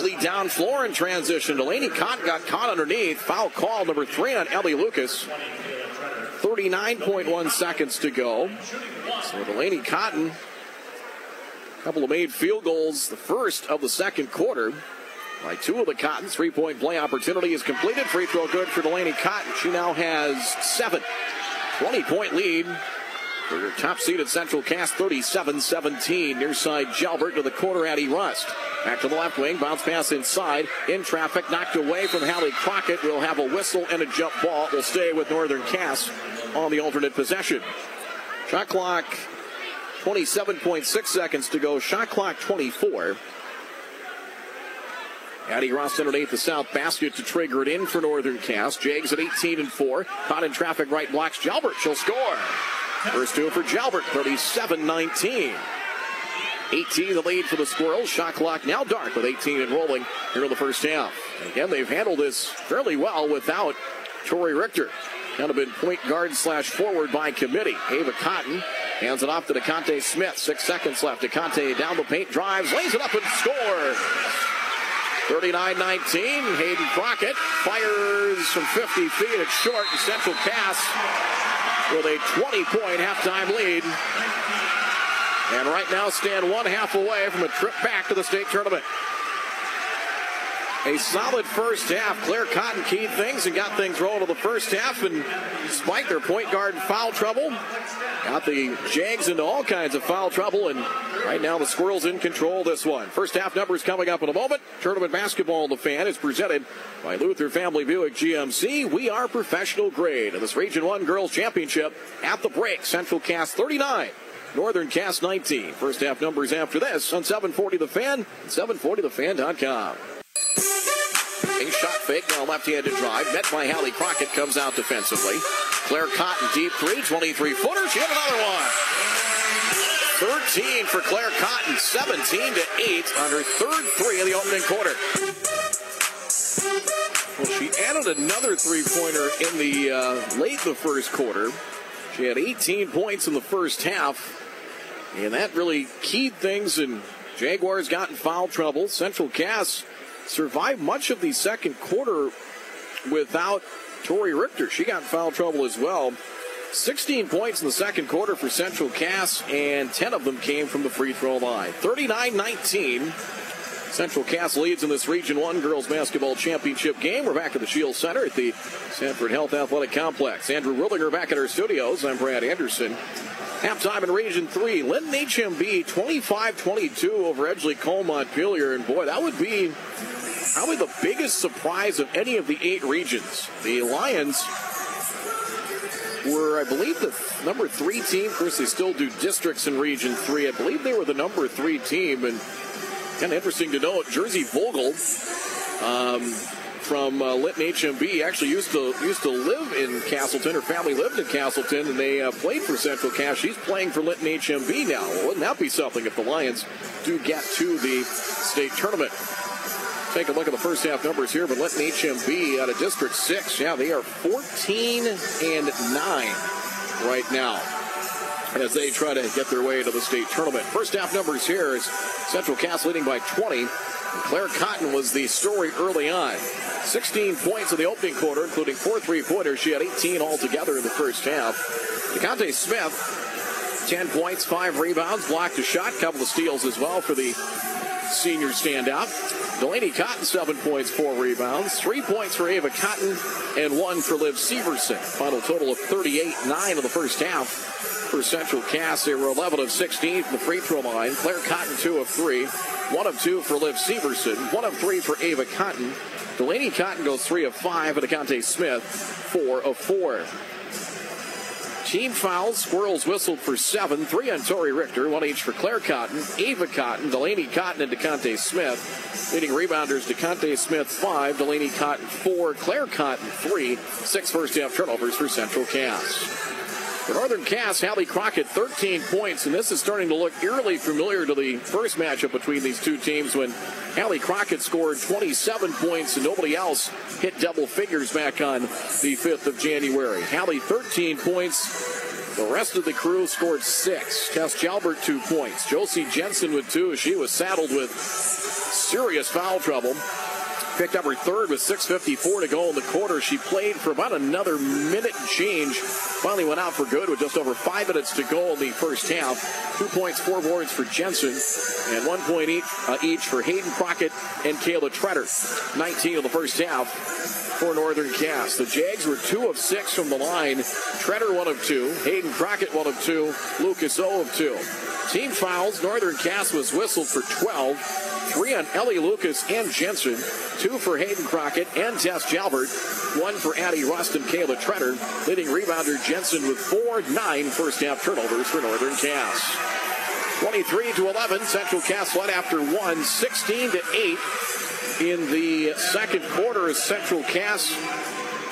Quickly down floor in transition. Delaney Cotton got caught underneath. Foul call number three on Ellie Lucas. 39.1 seconds to go. So Delaney Cotton, a couple of made field goals, the first of the second quarter. By two of the Cottons, three point play opportunity is completed. Free throw good for Delaney Cotton. She now has seven. 20 point lead for your top seeded Central Cass 37 17. Near side Jalbert to the corner, Addie Rust. Back to the left wing, bounce pass inside, in traffic, knocked away from Hallie Crockett. We'll have a whistle and a jump ball. Will stay with Northern Cass on the alternate possession. Shot clock 27.6 seconds to go. Shot clock 24. Addie Rust underneath the south basket to trigger it in for Northern Cass. Jags at 18 and 4. Caught in traffic right blocks Jalbert. She'll score. First two for Jalbert, 37 19. 18 the lead for the Squirrels. Shot clock now dark with 18 and rolling here in the first half. Again, they've handled this fairly well without Tori Richter. Kind of been point guard slash forward by committee. Ava Cotton hands it off to DeConte Smith. Six seconds left. DeConte down the paint, drives, lays it up and scores. 39-19. Hayden Crockett fires from 50 feet. It's short and Central Cass with a 20-point halftime lead. And right now stand one half away from a trip back to the state tournament. a solid first half. Claire Cotton keyed things and got things rolling to the first half, and despite their point guard foul trouble, got the Jags into all kinds of foul trouble, and right now the Squirrels in control this one. First half numbers coming up in a moment. Tournament basketball, the fan is presented by Luther Family Buick GMC. We are professional grade in this Region 1 Girls Championship at the break. Central Cass 39. Northern Cass 19. First half numbers after this on 740 The Fan, 740thefan.com. A shot fake, now left-handed drive, met by Hallie Crockett, comes out defensively. Claire Cotton, deep three, 23-footer, she hit another one. 13 for Claire Cotton, 17 to 8 on her third three of the opening quarter. Well, she added another three-pointer in the uh, late the first quarter. She had 18 points in the first half, and that really keyed things. And Jaguars got in foul trouble. Central Cass survived much of the second quarter without Tori Richter. She got in foul trouble as well. 16 points in the second quarter for Central Cass, and 10 of them came from the free throw line. 39 19. Central Cass leads in this Region 1 Girls Basketball Championship game. We're back at the Scheels Center at the Sanford Health Athletic Complex. Andrew Willinger back at our studios. I'm Brad Anderson. Halftime in Region 3, Linton HMB 25-22 over Edgeley Kulm Montpelier. And boy, that would be probably the biggest surprise of any of the eight regions. The Lions were, I believe, the number three team. Of course, they still do districts in Region 3. I believe they were the number three team. And kind of interesting to note, Jersey Vogel um, from uh, Linton HMB actually used to used to live in Castleton. Her family lived in Castleton, and they uh, played for Central Cass. She's playing for Linton HMB now. Well, wouldn't that be something if the Lions do get to the state tournament? Take a look at the first half numbers here, but Linton HMB out of District 6, yeah, they are 14 and 9 right now as they try to get their way into the state tournament. First half numbers here is Central Cass leading by 20. Claire Cotton was the story early on. 16 points in the opening quarter, including four three-pointers. She had 18 altogether in the first half. DeConte Smith, 10 points, five rebounds, blocked a shot, couple of steals as well for the senior standout. Delaney Cotton, seven points, four rebounds. Three points for Ava Cotton and one for Liv Severson. Final total of 38-9 in the first half for Central Cass. They were 11 of 16 from the free throw line. Claire Cotton, two of three. One of two for Liv Severson. One of three for Ava Cotton. Delaney Cotton goes three of five. And DeConte Smith, four of four. Team fouls. Squirrels whistled for seven. Three on Tori Richter. One each for Claire Cotton, Ava Cotton, Delaney Cotton, and DeConte Smith. Leading rebounders, DeConte Smith, five. Delaney Cotton, four. Claire Cotton, three. Six first half turnovers for Central Cass. Northern Cass, Hallie Crockett, 13 points, and this is starting to look eerily familiar to the first matchup between these two teams when Hallie Crockett scored 27 points and nobody else hit double figures back on the 5th of January. Hallie, 13 points. The rest of the crew scored six. Tess Jalbert, two points. Josie Jensen with two she was saddled with serious foul trouble picked up her third with 6.54 to go in the quarter. She played for about another minute and change. Finally went out for good with just over five minutes to go in the first half. Two points, four boards for Jensen, and one point each, uh, each for Hayden Crockett and Kayla Tretter. 19 of the first half for Northern Cass. The Jags were two of six from the line. Tretter one of two. Hayden Crockett one of two. Lucas O of two. Team fouls. Northern Cass was whistled for 12. Three on Ellie Lucas and Jensen. Two for Hayden Crockett and Tess Jalbert. One for Addie Rust and Kayla Tretter. Leading rebounder Jensen with four, nine first half turnovers for Northern Cass. 23 to 11. Central Cass led after one, 16 to 8 in the second quarter as Central Cass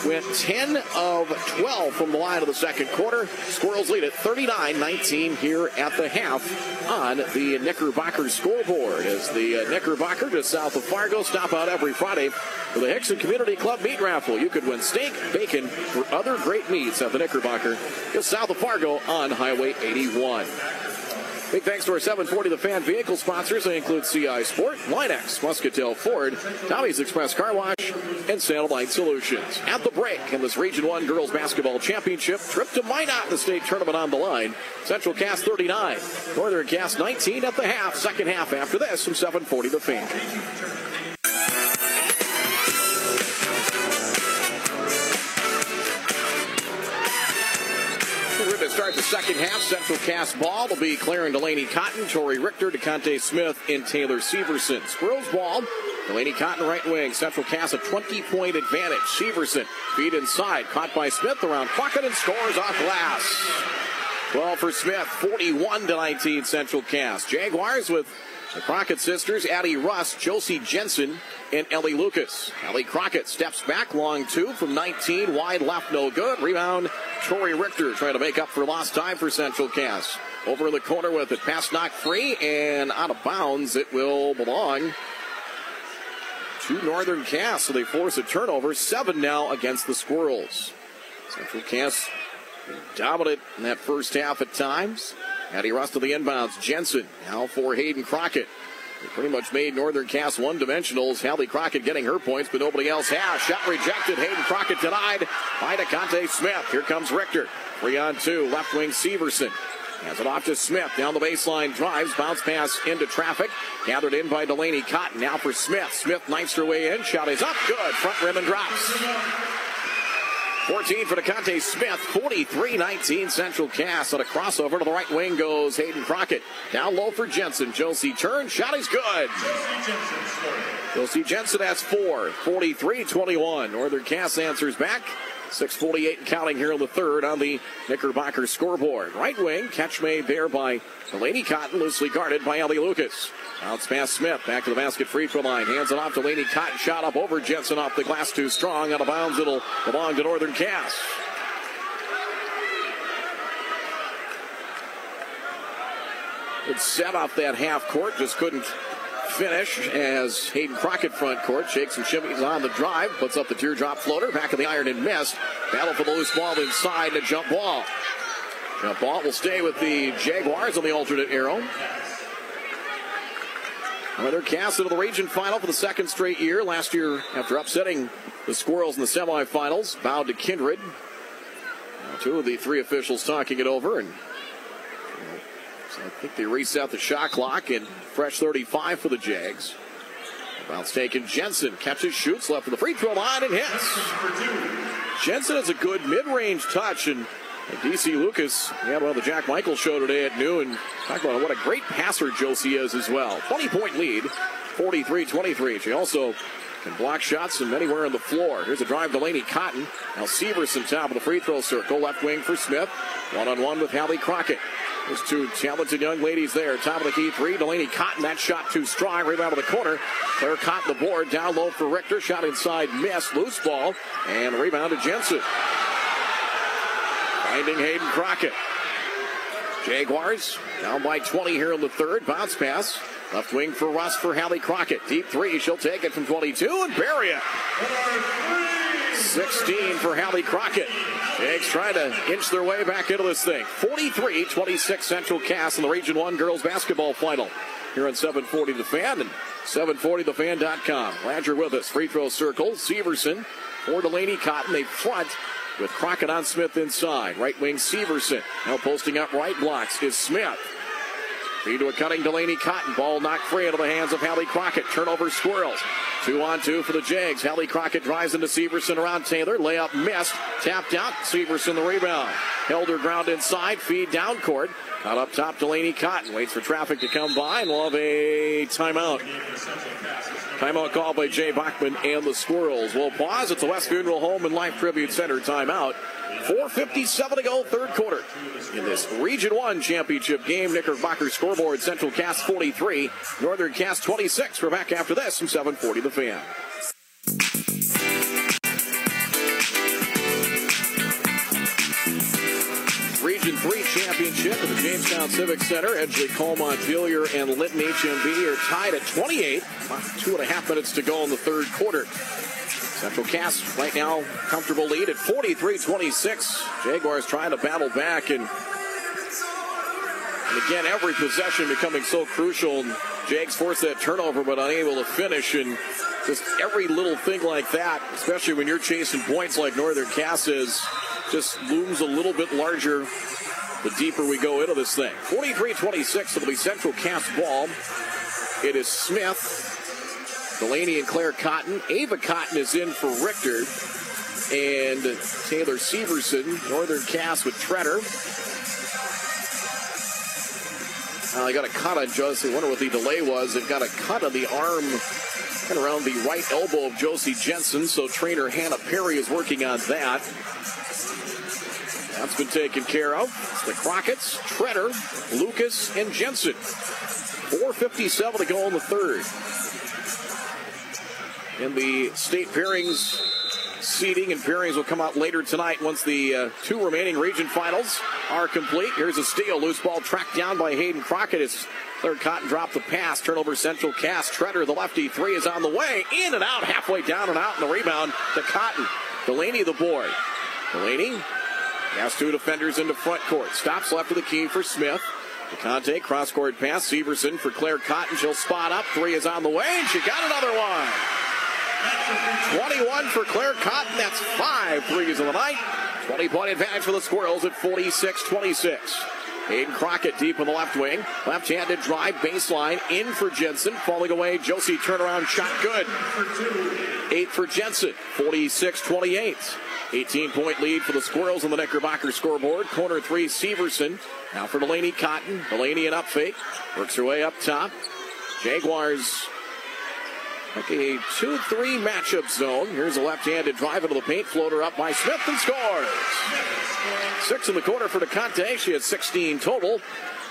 went 10 of 12 from the line of the second quarter. Squirrels lead at 39-19 here at the half on the Knickerbocker scoreboard as the uh, Knickerbocker just south of Fargo stop out every Friday for the Hickson Community Club meat raffle. You could win steak, bacon, or other great meats at the Knickerbocker just south of Fargo on Highway 81. Big thanks to our 740 The Fan vehicle sponsors. They include CI Sport, Line-X, Muscatel Ford, Tommy's Express Car Wash, and Satellite Solutions. At the break in this Region 1 Girls Basketball Championship, trip to Minot, the state tournament on the line. Central Cass 39, Northern Cass 19 at the half. Second half after this from 740 The Fan. Second half. Central Cass ball will be Claire and Delaney Cotton, Tori Richter, DeConte Smith, and Taylor Severson. Squirrels ball. Delaney Cotton right wing. Central Cass a 20 point advantage. Severson feed inside. Caught by Smith around Crockett and scores off glass. 12 for Smith. 41 to 19 Central Cass. Jaguars with the Crockett sisters, Addie Rust, Josie Jensen, and Ellie Lucas. Ellie Crockett steps back, long two from 19, wide left, no good. Rebound, Tori Richter trying to make up for lost time for Central Cass. Over in the corner with it, pass knock free and out of bounds. It will belong to Northern Cass, so they force a turnover. Seven now against the Squirrels. Central Cass dominant in that first half at times. Addie Rust to the inbounds. Jensen now for Hayden Crockett. They pretty much made Northern Cass one dimensionals. Hallie Crockett getting her points, but nobody else has. Shot rejected. Hayden Crockett denied by DeConte Smith. Here comes Richter. Three on two. Left wing Severson. Has it off to Smith. Down the baseline. Drives. Bounce pass into traffic. Gathered in by Delaney Cotton. Now for Smith. Smith knifes her way in. Shot is up. Good. Front rim and drops. 14 for DeConte Smith, 43-19 Central Cass. On a crossover to the right wing goes Hayden Crockett. Down low for Jensen. Josie turn. Shot is good. Josie Jensen has four. 43-21. Northern Cass answers back. 648 counting here in the third on the Knickerbocker scoreboard. Right wing, catch made there by Delaney Cotton, loosely guarded by Ellie Lucas. Bounce past Smith, back to the basket free throw line. Hands it off to Laney Cotton. Shot up over Jensen off the glass too strong. Out of bounds. It'll belong to Northern Cass. It's set off that half court. Just couldn't finish as Hayden Crockett front court shakes and shimmies on the drive, puts up the teardrop floater, back of the iron and missed. Battle for the loose ball inside and a jump ball. Jump ball will stay with the Jaguars on the alternate arrow. Another cast into the region final for the second straight year. Last year, after upsetting the Squirrels in the semifinals, bowed to Kindred. Two of the three officials talking it over, and I think they reset the shot clock and fresh 35 for the Jags. Bounce taken. Jensen catches, shoots left of the free throw line and hits. Jensen has a good mid-range touch and DC Lucas, yeah, well, the Jack Michaels show today at noon. Talk about what a great passer Josie is as well. 20 point lead, 43 23. She also can block shots from anywhere on the floor. Here's a drive to Laney Cotton. Now Severson top of the free throw circle, left wing for Smith. One on one with Hallie Crockett. Two talented young ladies there. Top of the key three. Delaney Cotton. That shot too strong. Rebound to the corner. Claire Cotton the board. Down low for Richter. Shot inside. Miss. Loose ball. And rebound to Jensen. Finding Hayden Crockett. Jaguars down by 20 here in the third. Bounce pass. Left wing for Rust for Hallie Crockett. Deep three. She'll take it from 22 and bury it. 16 for Hallie Crockett. Jags trying to inch their way back into this thing. 43 26 Central Cass in the Region 1 girls basketball final here on 740 The Fan and 740thefan.com. Glad you're with us. Free throw circle. Severson for Delaney Cotton. They front with Crockett on Smith inside. Right wing Severson. Now posting up right blocks is Smith. Feed to a cutting Delaney Cotton. Ball knocked free into the hands of Hallie Crockett. Turnover Squirrels. Two on two for the Jags. Hallie Crockett drives into Severson around Taylor. Layup missed. Tapped out. Severson the rebound. Held her ground inside. Feed down court. Caught up top Delaney Cotton. Waits for traffic to come by and we'll have a timeout. Timeout called by Jay Bachman and the Squirrels. We'll pause. at the West Funeral Home and Life Tribute Center timeout. 4.57 to go, third quarter. In this Region 1 championship game, Knickerbocker scoreboard, Central Cass 43, Northern Cass 26. We're back after this from 740 The Fan. Region 3 championship at the Jamestown Civic Center. Edgeley, Kulm, Montpelier, and Linton HMB are tied at 28. Two and a half minutes to go in the third quarter. Central Cass right now comfortable lead at 43-26. Jaguars trying to battle back and, and again every possession becoming so crucial. Jags force that turnover but unable to finish and just every little thing like that, especially when you're chasing points like Northern Cass is, just looms a little bit larger the deeper we go into this thing. 43-26, it'll be Central Cass ball. It is Smith, Delaney and Claire Cotton. Ava Cotton is in for Richter. And Taylor Severson, Northern Cass with Treader. Uh, they got a cut on Josie. I wonder what the delay was. They've got a cut on the arm and around the right elbow of Josie Jensen. So trainer Hannah Perry is working on that. That's been taken care of. The Crockett's, Treader, Lucas, and Jensen. 4.57 to go in the third. In the state pairings seeding and pairings will come out later tonight once the uh, two remaining region finals are complete. Here's a steal. Loose ball tracked down by Hayden Crockett. As Third Cotton dropped the pass. Turnover Central Cass. Treader, the lefty three is on the way. In and out, halfway down and out. And the rebound to Cotton. Delaney the board. Delaney has two defenders into front court. Stops left of the key for Smith. DeConte, cross court pass. Severson for Claire Cotton. She'll spot up. Three is on the way, and she got another one. 21 for Claire Cotton. That's five threes of the night. 20 point advantage for the Squirrels at 46 26. Hayden Crockett deep in the left wing. Left handed drive, baseline, in for Jensen. Falling away, Josie turnaround shot good. Eight for Jensen, 46 28. 18 point lead for the Squirrels on the Knickerbocker scoreboard. Corner three, Severson. Now for Delaney Cotton. Delaney an up fake. Works her way up top. Jaguars a 2 3 matchup zone. Here's a left handed drive into the paint. Floater up by Smith and scores. Six in the quarter for DeConte. She has 16 total.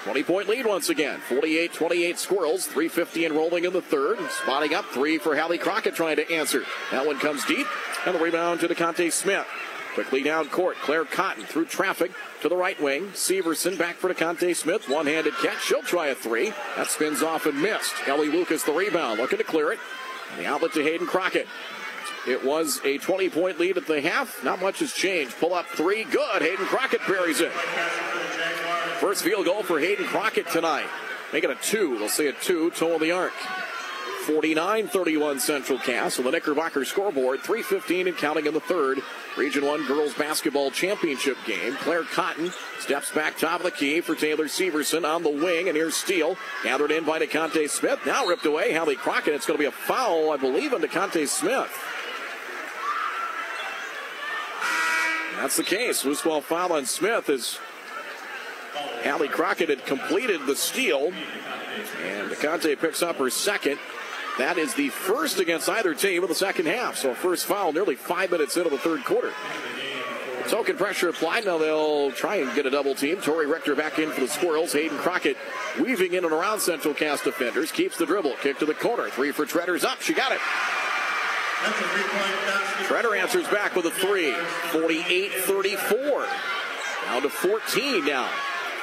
20 point lead once again. 48 28 Squirrels. 350 and rolling in the third. Spotting up three for Hallie Crockett trying to answer. That one comes deep. And the rebound to DeConte Smith. Quickly down court. Claire Cotton through traffic to the right wing. Severson back for DeConte Smith. One handed catch. She'll try a three. That spins off and missed. Ellie Lucas the rebound. Looking to clear it. The outlet to Hayden Crockett. It was a 20 point lead at the half. Not much has changed. Pull up three. Good. Hayden Crockett buries it. First field goal for Hayden Crockett tonight. Make it a two. They'll say a two. Toe of the arc. 49 31 Central Cass on the Knickerbocker scoreboard. 3.15 and counting in the third. Region 1 Girls Basketball Championship game. Claire Cotton steps back top of the key for Taylor Severson on the wing. And here's Steele. Gathered in by DeConte Smith. Now ripped away. Hallie Crockett. It's going to be a foul, I believe, on DeConte Smith. That's the case. Loose ball foul on Smith as Hallie Crockett had completed the steal. And DeConte picks up her second. That is the first against either team of the second half. So first foul nearly five minutes into the third quarter. Token pressure applied. Now they'll try and get a double team. Tori Richter back in for the Squirrels. Hayden Crockett weaving in and around Central Cass defenders. Keeps the dribble. Kick to the corner. Three for Treader's up. She got it. Treader answers back with a three. 48 34. Down to 14 now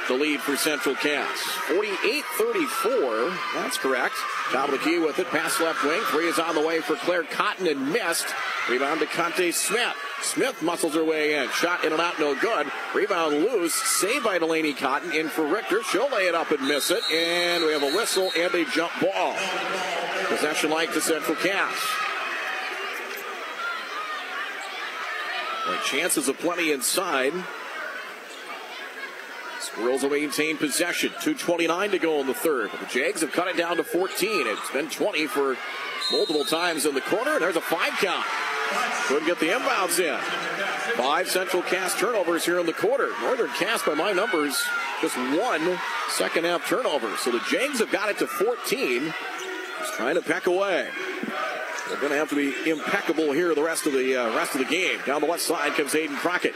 the lead for Central Cass. 48-34. That's correct. Top of the key with it. Pass left wing. Three is on the way for Claire Cotton and missed. Rebound to Conte Smith. Smith muscles her way in. Shot in and out, no good. Rebound loose. Saved by Delaney Cotton. In for Richter. She'll lay it up and miss it. And we have a whistle and a jump ball. Possession like to Central. Well, chances of plenty inside. Squirrels will maintain possession. 2.29 to go in the third. The Jags have cut it down to 14. It's been 20 for multiple times in the corner. There's a five count. Couldn't get the inbounds in. Five Central Cass turnovers here in the quarter. Northern Cass, by my numbers, just one second half turnover. So the Jags have got it to 14. Just trying to peck away. They're going to have to be impeccable here the rest of the uh, rest of the game. Down the left side comes Hayden Crockett.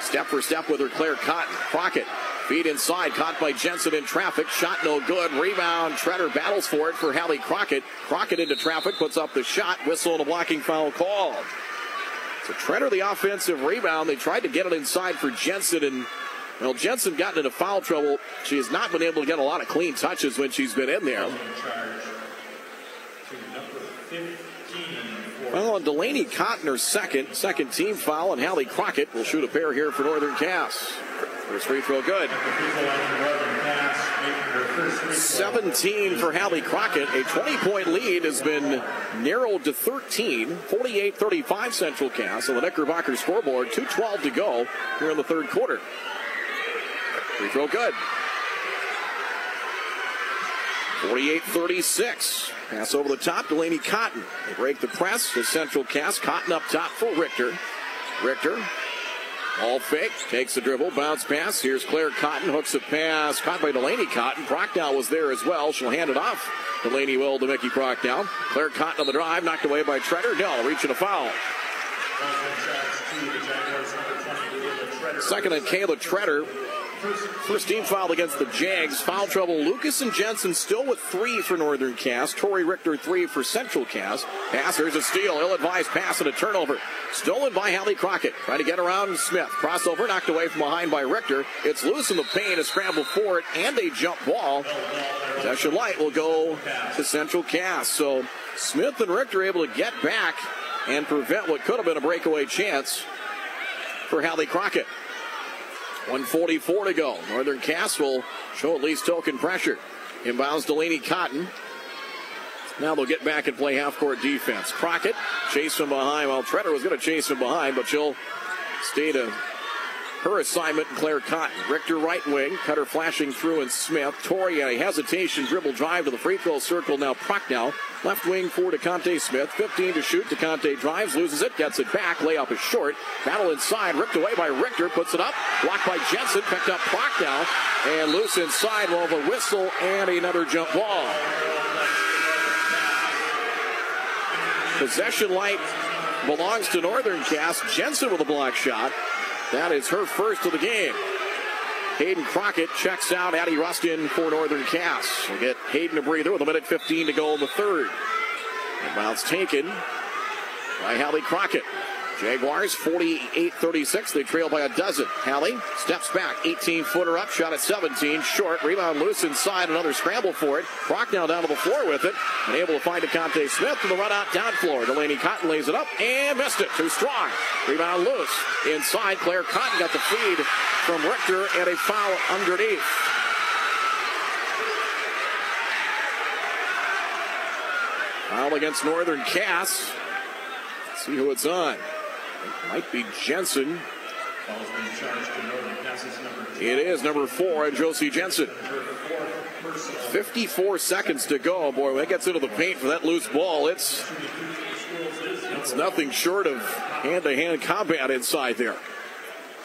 Step for step with her Claire Cotton. Crockett Feed inside, caught by Jensen in traffic. Shot no good. Rebound. Treader battles for it for Hallie Crockett. Crockett into traffic, puts up the shot. Whistle and a blocking foul called. So Treader the offensive rebound. They tried to get it inside for Jensen and well, Jensen got into foul trouble. She has not been able to get a lot of clean touches when she's been in there. Well, on Delaney Cotton, her second, second team foul, and Hallie Crockett will shoot a pair here for Northern Cass. First free throw good. 17 for Hallie Crockett. A 20 point lead has been narrowed to 13. 48 35 Central Cass on the Knickerbocker scoreboard. 2.12 to go here in the third quarter. Free throw good. 48 36. Pass over the top. Delaney Cotton. They break the press The Central Cass. Cotton up top for Richter. Richter All fake, takes the dribble, bounce pass. Here's Claire Cotton, hooks a pass, caught by Delaney Cotton. Prochnow was there as well. She'll hand it off. Delaney will to Mickey Prochnow. Claire Cotton on the drive, knocked away by Treader. No, reaching a foul. Second and Kayla Treader. First team foul against the Jags. Foul trouble. Lucas and Jensen still with three for Northern Cass. Tori Richter three for Central Cass. Passers a steal. Ill-advised pass and a turnover. Stolen by Hallie Crockett. Trying to get around Smith. Crossover knocked away from behind by Richter. It's loose in the paint. A scramble for it and a jump ball. Possession light will go to Central Cass. So Smith and Richter able to get back and prevent what could have been a breakaway chance for Hallie Crockett. 144 to go. Northern Cass will show at least token pressure. Inbounds Delaney Cotton. Now they'll get back and play half court defense. Crockett chase from behind. Well, Treader was going to chase him behind, but she'll stay to her assignment, Claire Cotton. Richter right wing, cutter flashing through and Smith. Tori, a hesitation, dribble drive to the free throw circle. Now Prochnow, left wing for DeConte Smith. 15 to shoot. DeConte drives, loses it, gets it back. Layup is short. Battle inside, ripped away by Richter, puts it up. Blocked by Jensen, picked up Prochnow. And loose inside, have a whistle and another jump ball. Possession light belongs to Northern Cass. Jensen with a block shot. That is her first of the game. Hayden Crockett checks out Addie Rust in for Northern Cass. We'll get Hayden a breather with a minute 15 to go in the third. Inbounds taken by Hallie Crockett. Jaguars 48-36. They trail by a dozen. Hallie steps back. 18 footer up. Shot at 17. Short. Rebound loose inside. Another scramble for it. Prochnow down to the floor with it. And able to find DeConte Smith to the run out down floor. Delaney Cotton lays it up and missed it. Too strong. Rebound loose. Inside. Claire Cotton got the feed from Richter and a foul underneath. Foul against Northern Cass. See who it's on. It might be Jensen. It is number four, and Josie Jensen. 54 seconds to go. Boy, when that gets into the paint for that loose ball, it's it's nothing short of hand-to-hand combat inside there.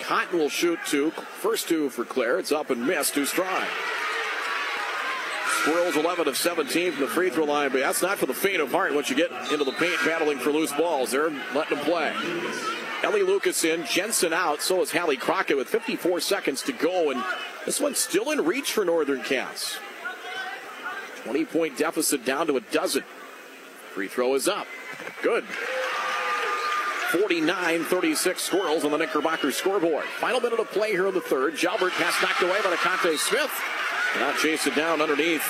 Cotton will shoot two. First two for Claire. It's up and missed. Two strike. Squirrels 11 of 17 from the free throw line, but that's not for the faint of heart once you get into the paint battling for loose balls. They're letting them play. Ellie Lucas in, Jensen out, so is Hallie Crockett with 54 seconds to go, and this one's still in reach for Northern Cass. 20 point deficit down to a dozen. Free throw is up. Good. 49 36 Squirrels on the Knickerbocker scoreboard. Final minute of play here in the third. Jalbert pass knocked away by DeConte Smith. Now chase it down underneath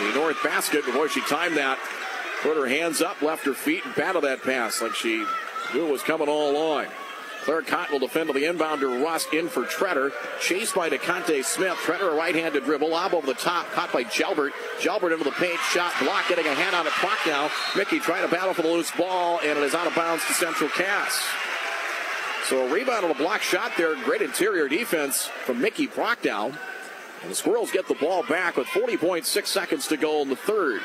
the north basket. Boy, she timed that. Put her hands up, left her feet, and battled that pass like she knew it was coming all along. Claire Cotton will defend to the inbounder. Rust in for Treader. Chased by DeConte Smith. Treader a right-handed dribble. Lob over the top. Caught by Jalbert. Jalbert into the paint. Shot blocked. Getting a hand on it. clock now. Mickey trying to battle for the loose ball. And it is out of bounds to Central Cass. So a rebound on a block shot there. Great interior defense from Mickey Prochnow. And the Squirrels get the ball back with 40.6 seconds to go in the third.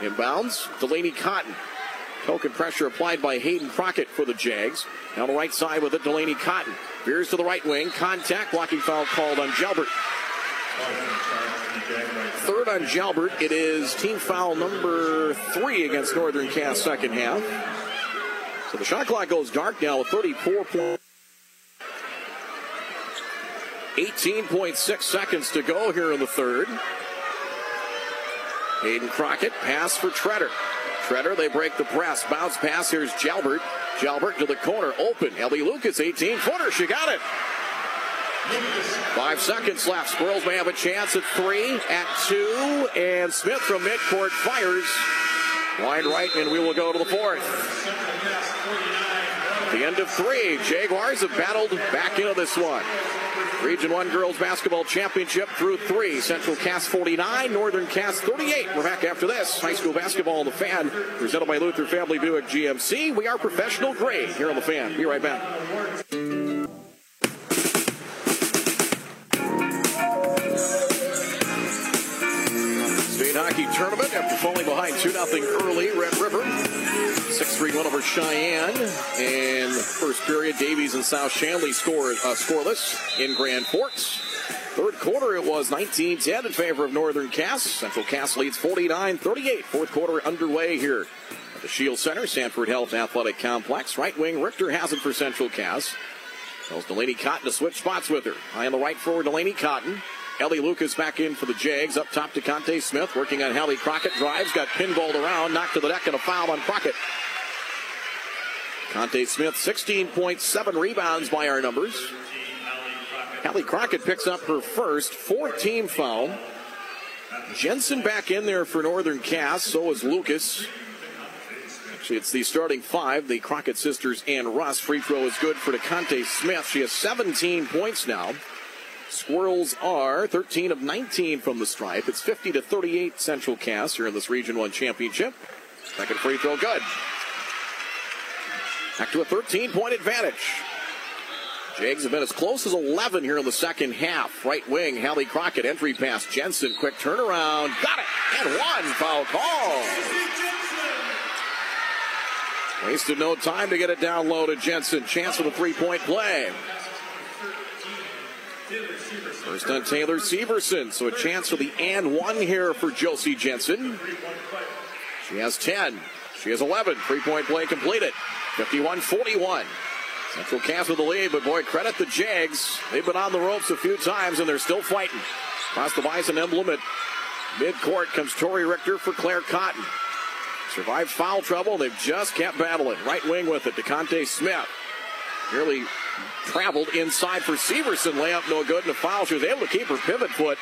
Inbounds, Delaney Cotton. Token pressure applied by Hayden Crockett for the Jags. Down the right side with it, Delaney Cotton. Veers to the right wing. Contact. Blocking foul called on Jalbert. Third on Jalbert. It is team foul number three against Northern Cass second half. So the shot clock goes dark now with 34 points. 18.6 seconds to go here in the third. Hayden Crockett, pass for Treader. Treader, they break the press. Bounce pass. Here's Jalbert. Jalbert to the corner. Open. Ellie Lucas, 18 footer. She got it. Five seconds left. Squirrels may have a chance at three, at two, and Smith from midcourt fires. Wide right, and we will go to the fourth. the end of three, Jaguars have battled back into this one. Region 1 Girls Basketball Championship through three. Central Cass 49, Northern Cass 38. We're back after this. High school basketball the fan, presented by Luther Family Buick GMC. We are professional grade here on the fan. Be right back. State Hockey Tournament after falling behind 2 0 early. Red River 6 3 win over Cheyenne. And first period, Davies and South Shanley scored uh, scoreless in Grand Forks. Third quarter, it was 19 10 in favor of Northern Cass. Central Cass leads 49 38. Fourth quarter underway here at the Scheels Center, Sanford Health Athletic Complex. Right wing, Richter has it for Central Cass. Tells Delaney Cotton to switch spots with her. High on the right forward, Delaney Cotton. Ellie Lucas back in for the Jags. Up top to Conte Smith, working on Hallie Crockett. Drives, got pinballed around, knocked to the deck, and a foul on Crockett. Conte Smith, 16.7 rebounds by our numbers. Hallie Crockett picks up her first fourth team foul. Jensen back in there for Northern Cass. So is Lucas. Actually, it's the starting five. The Crockett sisters and Rust. Free throw is good for DeConte Smith. She has 17 points now. Squirrels are 13 of 19 from the stripe. It's 50 to 38 Central Cass here in this Region 1 championship. Second free throw good. Back to a 13 point advantage. Jags have been as close as 11 here in the second half. Right wing, Hallie Crockett, entry pass, Jensen, quick turnaround, got it, and one foul call. Wasted no time to get it down low to Jensen. Chance for the three point play. On Taylor Severson, so a chance for the and one here for Josie Jensen. She has 10. She has 11. Three point play completed. 51 41. Central Cass with the lead, but boy, credit the Jags. They've been on the ropes a few times and they're still fighting. Across the Bison emblem at midcourt comes Tori Richter for Claire Cotton. Survived foul trouble. They've just kept battling. Right wing with it. DeConte Smith. Nearly traveled inside for Severson. Layup no good and a foul. She was able to keep her pivot foot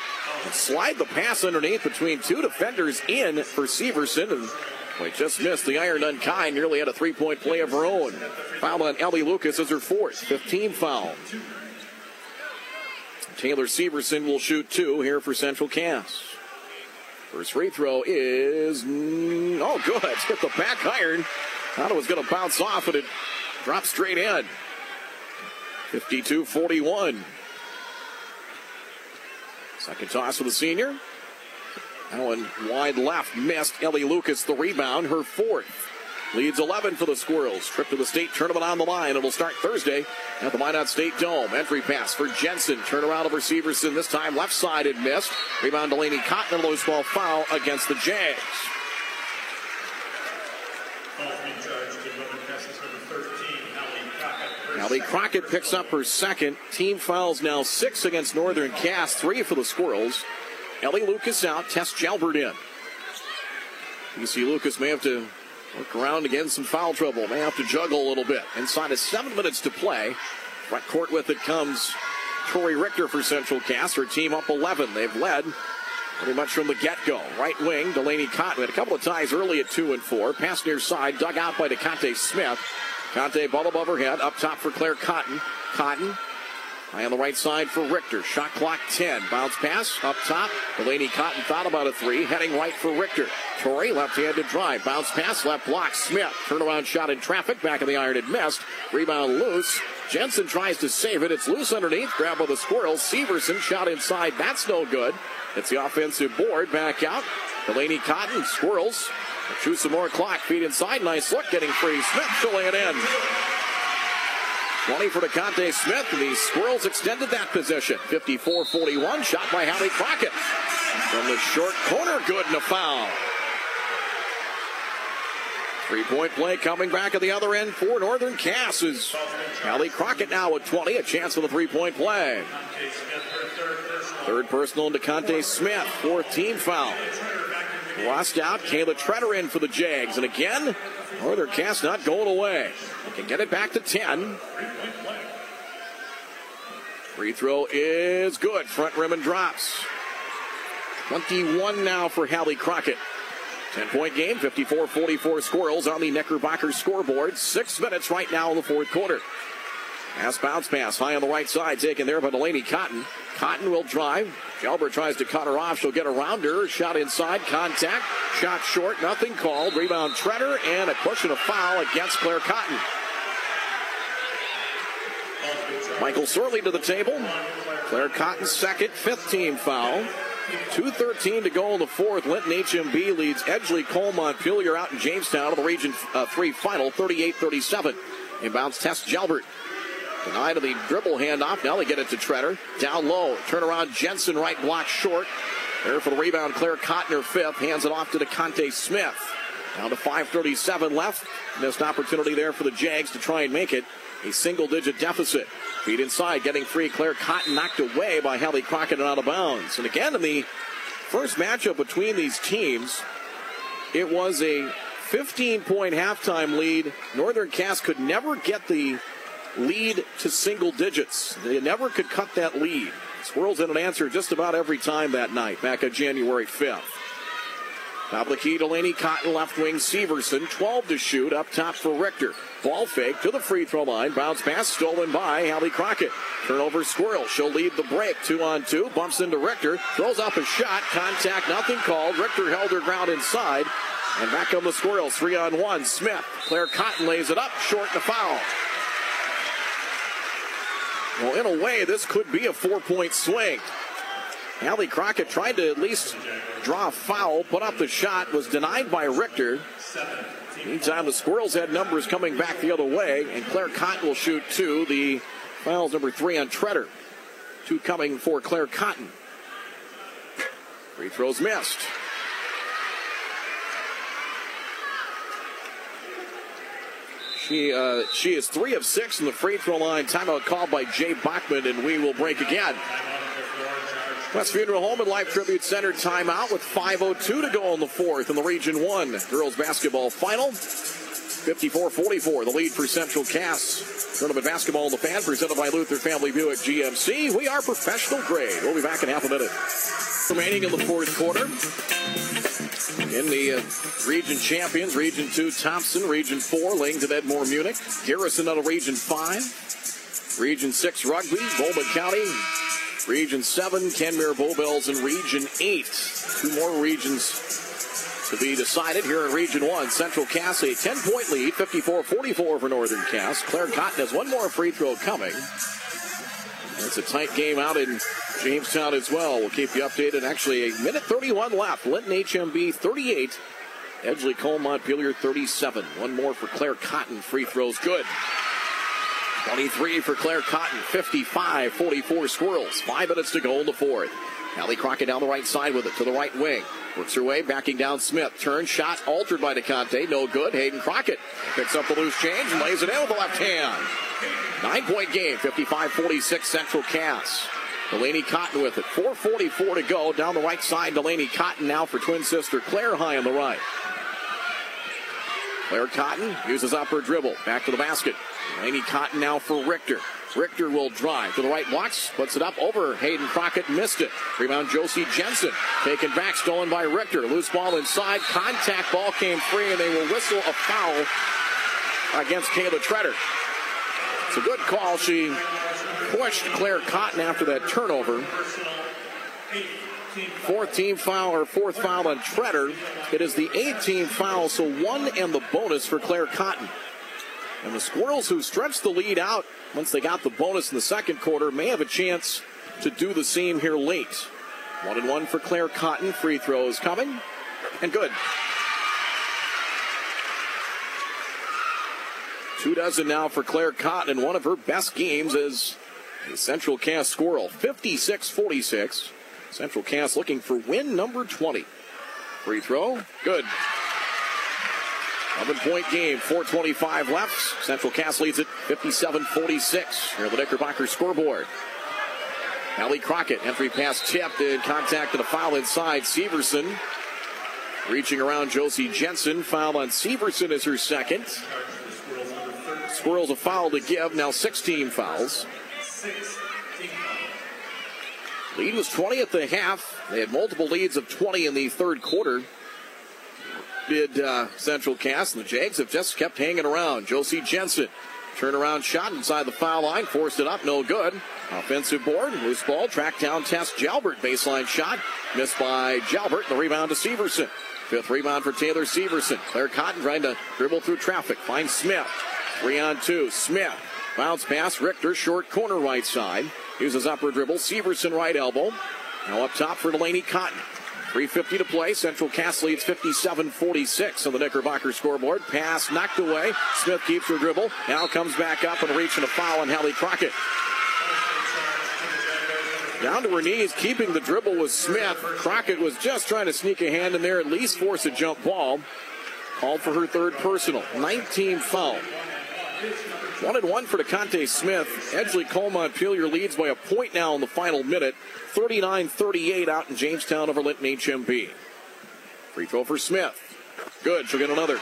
slide the pass underneath between two defenders in for Severson. And we just missed the iron unkind. Nearly had a three point play of her own. Foul on Ellie Lucas as her fourth. 15 foul. Taylor Severson will shoot two here for Central Cass. First free throw is oh good. [LAUGHS] Hit the back iron. Thought it was going to bounce off, and it dropped straight in. 52-41. Second toss for the senior. Allen wide left missed. Ellie Lucas the rebound, her fourth. Leads 11 for the Squirrels. Trip to the state tournament on the line. It'll start Thursday at the Minot State Dome. Entry pass for Jensen. Turnaround over Severson. This time left side and missed. Rebound Delaney Cotton. A low ball foul against the Jags. Hallie Crockett picks up her second. Team fouls now six against Northern Cass, three for the Squirrels. Ellie Lucas out, Tess Jalbert in. You see Lucas may have to work around again, some foul trouble. May have to juggle a little bit. Inside of seven minutes to play. Front court with it comes Tori Richter for Central Cass. Her team up 11. They've led pretty much from the get-go. Right wing, Delaney Cotton had a couple of ties early at two and four. Pass near side, dug out by DeConte Smith. Conte ball above her head, up top for Claire Cotton. Cotton High on the right side for Richter. Shot clock 10. Bounce pass up top. Delaney Cotton thought about a three. Heading right for Richter. Tori left-handed drive. Bounce pass left block. Smith. Turnaround shot in traffic. Back of the iron. It missed. Rebound loose. Jensen tries to save it. It's loose underneath. Grab by the squirrel. Severson shot inside. That's no good. It's the offensive board. Back out. Delaney Cotton. Squirrels. Shoot some more clock. Feet inside. Nice look. Getting free. Smith lay it in. 20 for DeConte Smith. The Squirrels extended that position. 54-41. Shot by Hallie Crockett. From the short corner, good and a foul. Three-point play coming back at the other end for Northern Cass is Crockett now at 20. A chance for the three-point play. Third personal to DeConte Smith. Fourth team foul. Lost out. Kayla Treader in for the Jags. And again, Northern Cass not going away. Can get it back to 10. Free throw is good. Front rim and drops. 21 now for Hallie Crockett. 10 point game, 54 44 squirrels on the Knickerbocker scoreboard. Six minutes right now in the fourth quarter. Pass bounce pass high on the right side, taken there by Delaney Cotton. Cotton will drive. Jalbert tries to cut her off. She'll get around her. Shot inside. Contact. Shot short. Nothing called. Rebound Treader and a push and a foul against Claire Cotton. Michael Sorley to the table. Claire Cotton second, fifth team foul. 2.13 to go in the fourth. Linton HMB leads Edgeley, Kulm Montpelier out in Jamestown of the Region uh, 3 final, 38 37. Inbounds Tess Jalbert. Denied of the dribble handoff. Now they get it to Treader. Down low. Turn around. Jensen right block short. There for the rebound. Claire Cotton fifth. Hands it off to DeConte Smith. Down to 5.37 left. Missed opportunity there for the Jags to try and make it a single digit deficit. Feet inside, getting free. Claire Cotton knocked away by Hallie Crockett and out of bounds. And again, in the first matchup between these teams, it was a 15 point halftime lead. Northern Cass could never get the lead to single digits. They never could cut that lead. Squirrels in an answer just about every time that night, back on January 5th. Top of the key, Delaney Cotton, left wing Severson, 12 to shoot, up top for Richter. Ball fake to the free throw line, bounce pass stolen by Hallie Crockett. Turnover Squirrel, she'll lead the break, two on two, bumps into Richter, throws up a shot, contact, nothing called. Richter held her ground inside, and back on the Squirrels, three on one. Smith, Claire Cotton lays it up, short to foul. Well, in a way, this could be a four point swing. Hallie Crockett tried to at least draw a foul, put up the shot, was denied by Richter. Meantime, the Squirrels had numbers coming back the other way, and Claire Cotton will shoot two. The foul's number three on Treader. Two coming for Claire Cotton. Free throws missed. She uh, she is three of six in the free throw line. Timeout called by Jay Bachman, and we will break again. West Funeral Home and Life Tribute Center timeout with 5.02 to go in the fourth in the Region 1 girls basketball final. 54-44, the lead for Central Cass. Tournament basketball in the fan presented by Luther Family Buick GMC. We are professional grade. We'll be back in half a minute. Remaining in the fourth quarter. In the uh, Region Champions, Region 2 Thompson, Region 4 Langdon Edmore Munich, Garrison out of Region 5, Region 6 Rugby, Bowman County, Region 7 Kenmare Bowbells, and Region 8. Two more regions to be decided here in Region 1. Central Cass, a 10 point lead, 54 44 for Northern Cass. Claire Cotton has one more free throw coming. It's a tight game out in Jamestown as well. We'll keep you updated. Actually, a minute 31 left. Linton HMB 38. Edgeley Kulm Montpelier 37. One more for Claire Cotton. Free throws good. 23 for Claire Cotton. 55 44 Squirrels. Five minutes to go in the fourth. Hallie Crockett down the right side with it to the right wing. Works her way, backing down Smith. Turn shot altered by DeConte. No good. Hayden Crockett picks up the loose change and lays it in with the left hand. Nine point game, 55 46 Central Cass. Delaney Cotton with it. 4.44 to go. Down the right side, Delaney Cotton now for twin sister Claire High on the right. Claire Cotton uses up her dribble. Back to the basket. Delaney Cotton now for Richter. Richter will drive to the right blocks, puts it up over Hayden Crockett, missed it. Rebound Josie Jensen, taken back, stolen by Richter. Loose ball inside, contact ball came free, and they will whistle a foul against Kayla Treader. It's a good call. She pushed Claire Cotton after that turnover. Fourth team foul or fourth foul on Treader. It is the 18th foul, so one and the bonus for Claire Cotton. And the Squirrels, who stretched the lead out once they got the bonus in the second quarter, may have a chance to do the same here late. One and one for Claire Cotton. Free throws coming. And good. Two dozen now for Claire Cotton, and one of her best games is the Central Cass Squirrel. 56 46. Central Cass looking for win number 20. Free throw. Good. 11 point game, 425 left. Central Cass leads it 57 46. Here the Knickerbocker scoreboard. Hallie Crockett, entry pass tipped and contact and a foul inside. Severson reaching around Josie Jensen. Foul on Severson is her second. Squirrels a foul to give, now 16 fouls. Lead was 20 at the half. They had multiple leads of 20 in the third quarter. Did uh, Central Cass, and the Jags have just kept hanging around. Josie Jensen, turnaround shot inside the foul line, forced it up, no good. Offensive board, loose ball, track down Tess Jalbert, baseline shot, missed by Jalbert, the rebound to Severson. Fifth rebound for Taylor Severson. Claire Cotton trying to dribble through traffic, finds Smith. Three on two, Smith. Bounce pass, Richter, short corner right side. Uses upper dribble, Severson right elbow. Now up top for Delaney Cotton. 350 to play. Central Cass leads 57-46 on the Knickerbocker scoreboard. Pass knocked away. Smith keeps her dribble. Now comes back up and reaching a foul on Hallie Crockett. Down to her knees, keeping the dribble was Smith. Crockett was just trying to sneak a hand in there, at least force a jump ball. Called for her third personal. 19 foul. One and one for DeConte Smith. Edgeley Kulm Montpelier leads by a point now in the final minute. 39-38 out in Jamestown over Linton HMB. Free throw for Smith. Good. She'll get another.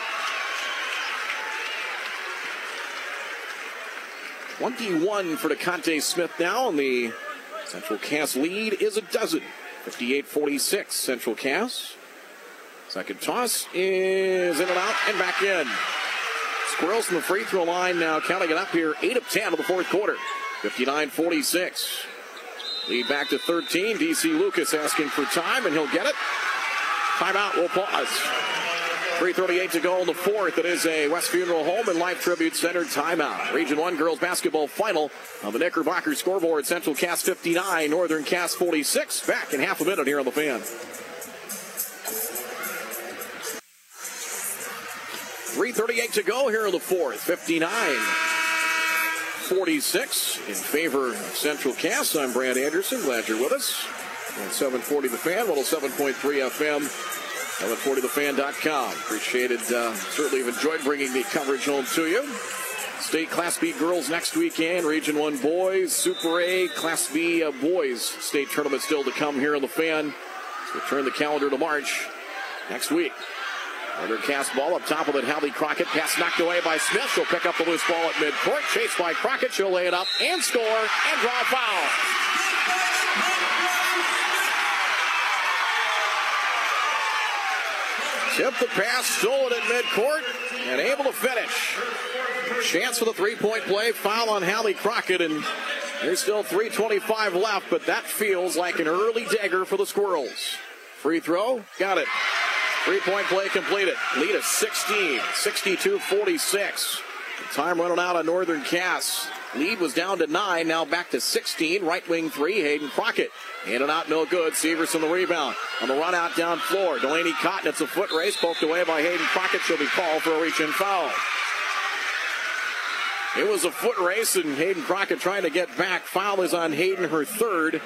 21 for DeConte Smith now, and the Central Cass lead is a dozen. 58-46 Central Cass. Second toss is in and out and back in. Squirrels from the free throw line now counting it up here. 8 of 10 of the fourth quarter. 59-46. Lead back to 13. DC Lucas asking for time, and he'll get it. Timeout. We'll pause. 3.38 to go in the fourth. It is a West Funeral Home and Life Tribute Center timeout. Region 1 girls basketball final on the Knickerbocker scoreboard. Central Cass 59, Northern Cass 46. Back in half a minute here on the fan. 3.38 to go here in the fourth. 59 46 in favor of Central Cass. I'm Brad Anderson. Glad you're with us. On 740 The Fan, 107.3 FM, 740thefan.com. Appreciated, uh, certainly have enjoyed bringing the coverage home to you. State Class B girls next weekend, Region 1 boys, Super A, Class B uh, boys state tournament still to come here on the fan. So turn the calendar to March next week. Another cast ball up top of it. Hallie Crockett. Pass knocked away by Smith. She'll pick up the loose ball at midcourt. Chased by Crockett. She'll lay it up and score and draw a foul. Tip the pass, stole it at midcourt, and able to finish. Chance for the three-point play. Foul on Hallie Crockett, and there's still 3.25 left, but that feels like an early dagger for the Squirrels. Free throw, got it. Three point play completed. Lead of 16, 62 46. Time running out on Northern Cass. Lead was down to nine, now back to 16. Right wing three, Hayden Crockett. In and out, no good. Severs Severson the rebound. On the run out down floor, Delaney Cotton. It's a foot race, poked away by Hayden Crockett. She'll be called for a reach foul. It was a foot race, and Hayden Crockett trying to get back. Foul is on Hayden, her third.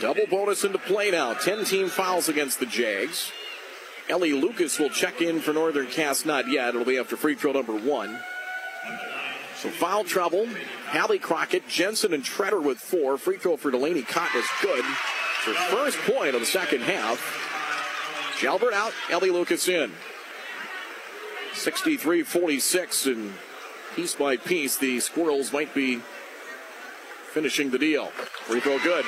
Double bonus into play now. 10 team fouls against the Jags. Ellie Lucas will check in for Northern Cass. Not yet. It'll be after free throw number one. So foul trouble. Hallie Crockett, Jensen, and Treader with four. Free throw for Delaney Cotton is good. Her first point of the second half. Jalbert out, Ellie Lucas in. 63-46, and piece by piece, the Squirrels might be finishing the deal. Free throw good.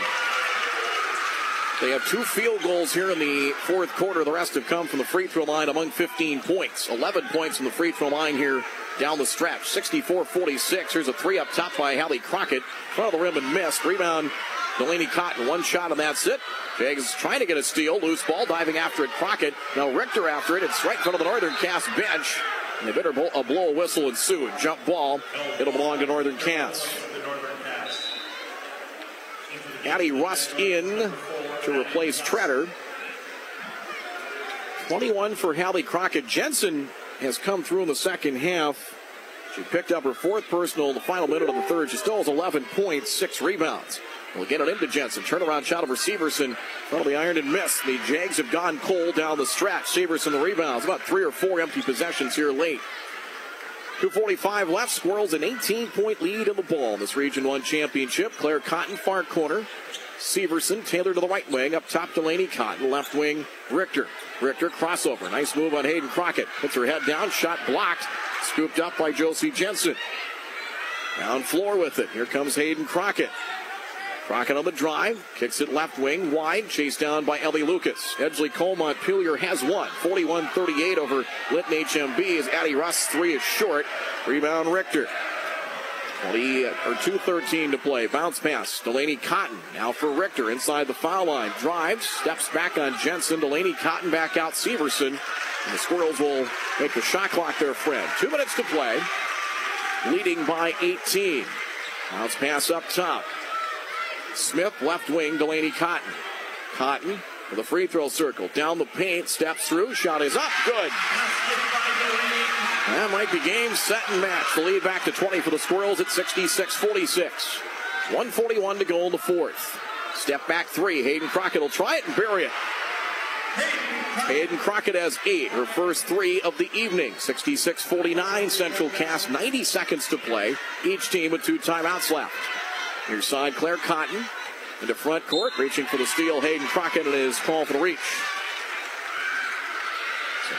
They have two field goals here in the fourth quarter. The rest have come from the free throw line among 15 points. 11 points from the free throw line here down the stretch. 64 46. Here's a three up top by Hallie Crockett. Front of the rim and missed. Rebound, Delaney Cotton. One shot and that's it. Jags trying to get a steal. Loose ball, diving after it. Crockett. Now Richter after it. It's right in front of the Northern Cass bench. And they better blow a, blow whistle and sue. Jump ball. It'll belong to Northern Cass. Addie Rust in to replace Treader. 21 for Hallie Crockett. Jensen has come through in the second half. She picked up her fourth personal in the final minute of the third. She still has 11 points, six rebounds. We'll get it into Jensen. Turnaround shot of Severson. Front of the iron and missed. The Jags have gone cold down the stretch. Severson the rebounds. About three or four empty possessions here late. 245 left. Squirrels an 18 point lead in the ball this Region 1 championship. Claire Cotton, far corner. Severson, Taylor to the right wing. Up top, Delaney Cotton. Left wing, Richter. Richter crossover. Nice move on Hayden Crockett. Puts her head down. Shot blocked. Scooped up by Josie Jensen. Down floor with it. Here comes Hayden Crockett. Crockett on the drive. Kicks it left wing. Wide. Chased down by Ellie Lucas. Edgeley Kulm Montpelier has one. 41 38 over Linton HMB as Addie Rust. Three is short. Rebound Richter. 20 or 2.13 to play. Bounce pass. Delaney Cotton now for Richter inside the foul line. Drives, steps back on Jensen. Delaney Cotton back out Severson. And the Squirrels will make the shot clock their friend. Two minutes to play. Leading by 18. Bounce pass up top. Smith left wing. Delaney Cotton. Cotton for the free throw circle. Down the paint, steps through, shot is up, good. That might be game, set, and match. The lead back to 20 for the Squirrels at 66 46. 141 to go in the fourth. Step back three. Hayden Crockett will try it and bury it. Hayden Crockett has eight, her first three of the evening. 66 49, Central Cass, 90 seconds to play. Each team with two timeouts left. Near side, Claire Cotton into front court, reaching for the steal. Hayden Crockett and his call for the reach.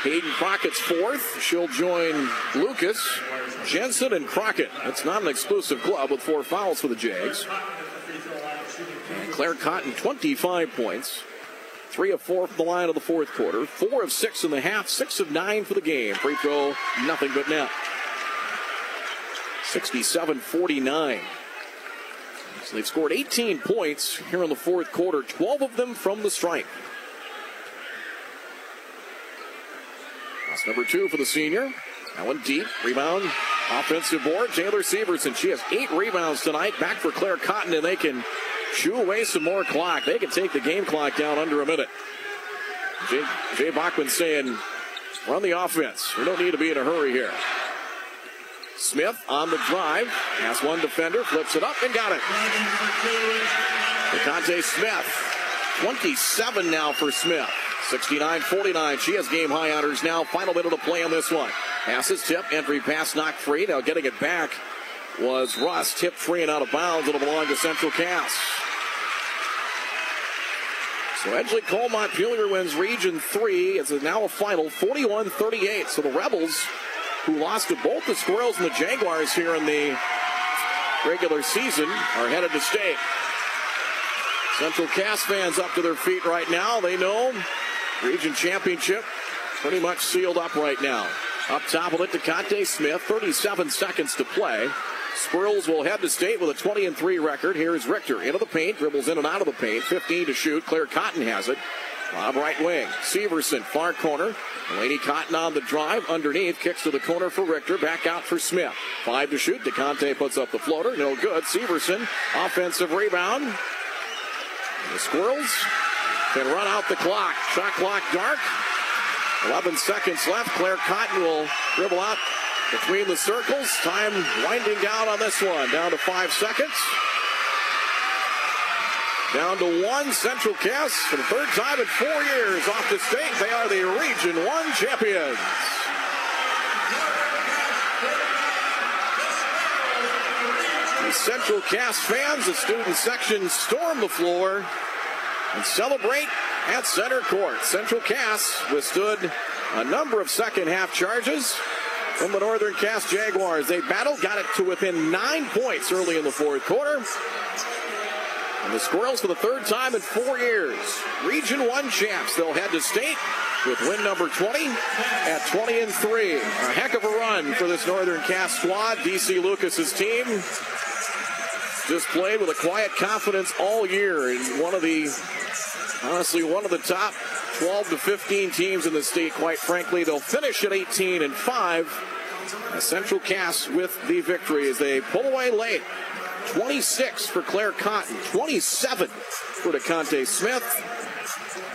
Hayden Crockett's fourth. She'll join Lucas, Jensen, and Crockett. It's not an exclusive club with four fouls for the Jags. And Claire Cotton, 25 points. Three of four from the line of the fourth quarter. Four of six in the half. Six of nine for the game. Free throw, nothing but net. 67 49. So they've scored 18 points here in the fourth quarter, 12 of them from the stripe. Number two for the senior. That one deep. Rebound. Offensive board. Taylor Severson. She has eight rebounds tonight. Back for Claire Cotton, and they can chew away some more clock. They can take the game clock down under a minute. Jay, Jay Bachman saying, run the offense. We don't need to be in a hurry here. Smith on the drive. Has one defender, flips it up and got it. DeConte Smith. 27 now for Smith. 69 49. She has game high honors now. Final minute of play on this one. Passes tip, entry pass knocked free. Now getting it back was Rust. Tipped free and out of bounds. It'll belong to Central Cass. So Edgeley Kulm Montpelier wins Region 3. It's now a final 41 38. So the Rebels, who lost to both the Squirrels and the Jaguars here in the regular season, are headed to state. Central Cass fans up to their feet right now. They know Region Championship pretty much sealed up right now. Up top of it, DeConte Smith, 37 seconds to play. Squirrels will head to state with a 20 and 3 record. Here's Richter into the paint, dribbles in and out of the paint. 15 to shoot. Claire Cotton has it. Bob right wing. Severson, far corner. Delaney Cotton on the drive. Underneath, kicks to the corner for Richter. Back out for Smith. Five to shoot. DeConte puts up the floater. No good. Severson, offensive rebound. The Squirrels can run out the clock. Shot clock dark. 11 seconds left. Claire Cotton will dribble out between the circles. Time winding down on this one. Down to five seconds. Down to one. Central Cass for the third time in four years off the state. They are the Region 1 champions. The Central Cass fans, the student section, storm the floor and celebrate at center court. Central Cass withstood a number of second half charges from the Northern Cass Jaguars. They battled, got it to within nine points early in the fourth quarter. And the Squirrels, for the third time in four years, Region 1 champs. They'll head to state with win number 20 at 20 and 3. A heck of a run for this Northern Cass squad. DC Lucas's team just played with a quiet confidence all year and one of the honestly one of the top 12 to 15 teams in the state quite frankly they'll finish at 18 and 5 a central Cass with the victory as they pull away late 26 for claire cotton 27 for DeConte Smith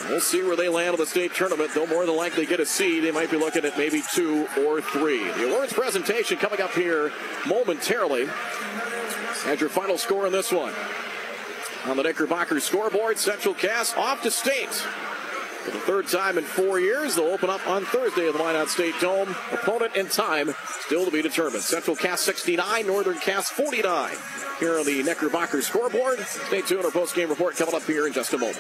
We'll see where they land in the state tournament. They'll more than likely get a seed. They might be looking at maybe two or three. The awards presentation coming up here momentarily. And your final score in this one. On the Knickerbocker scoreboard, Central Cass off to state. For the third time in four years, they'll open up on Thursday at the Minot State Dome. Opponent and time still to be determined. Central Cass 69, Northern Cass 49. Here on the Knickerbocker scoreboard. Stay tuned. Our post-game report coming up here in just a moment.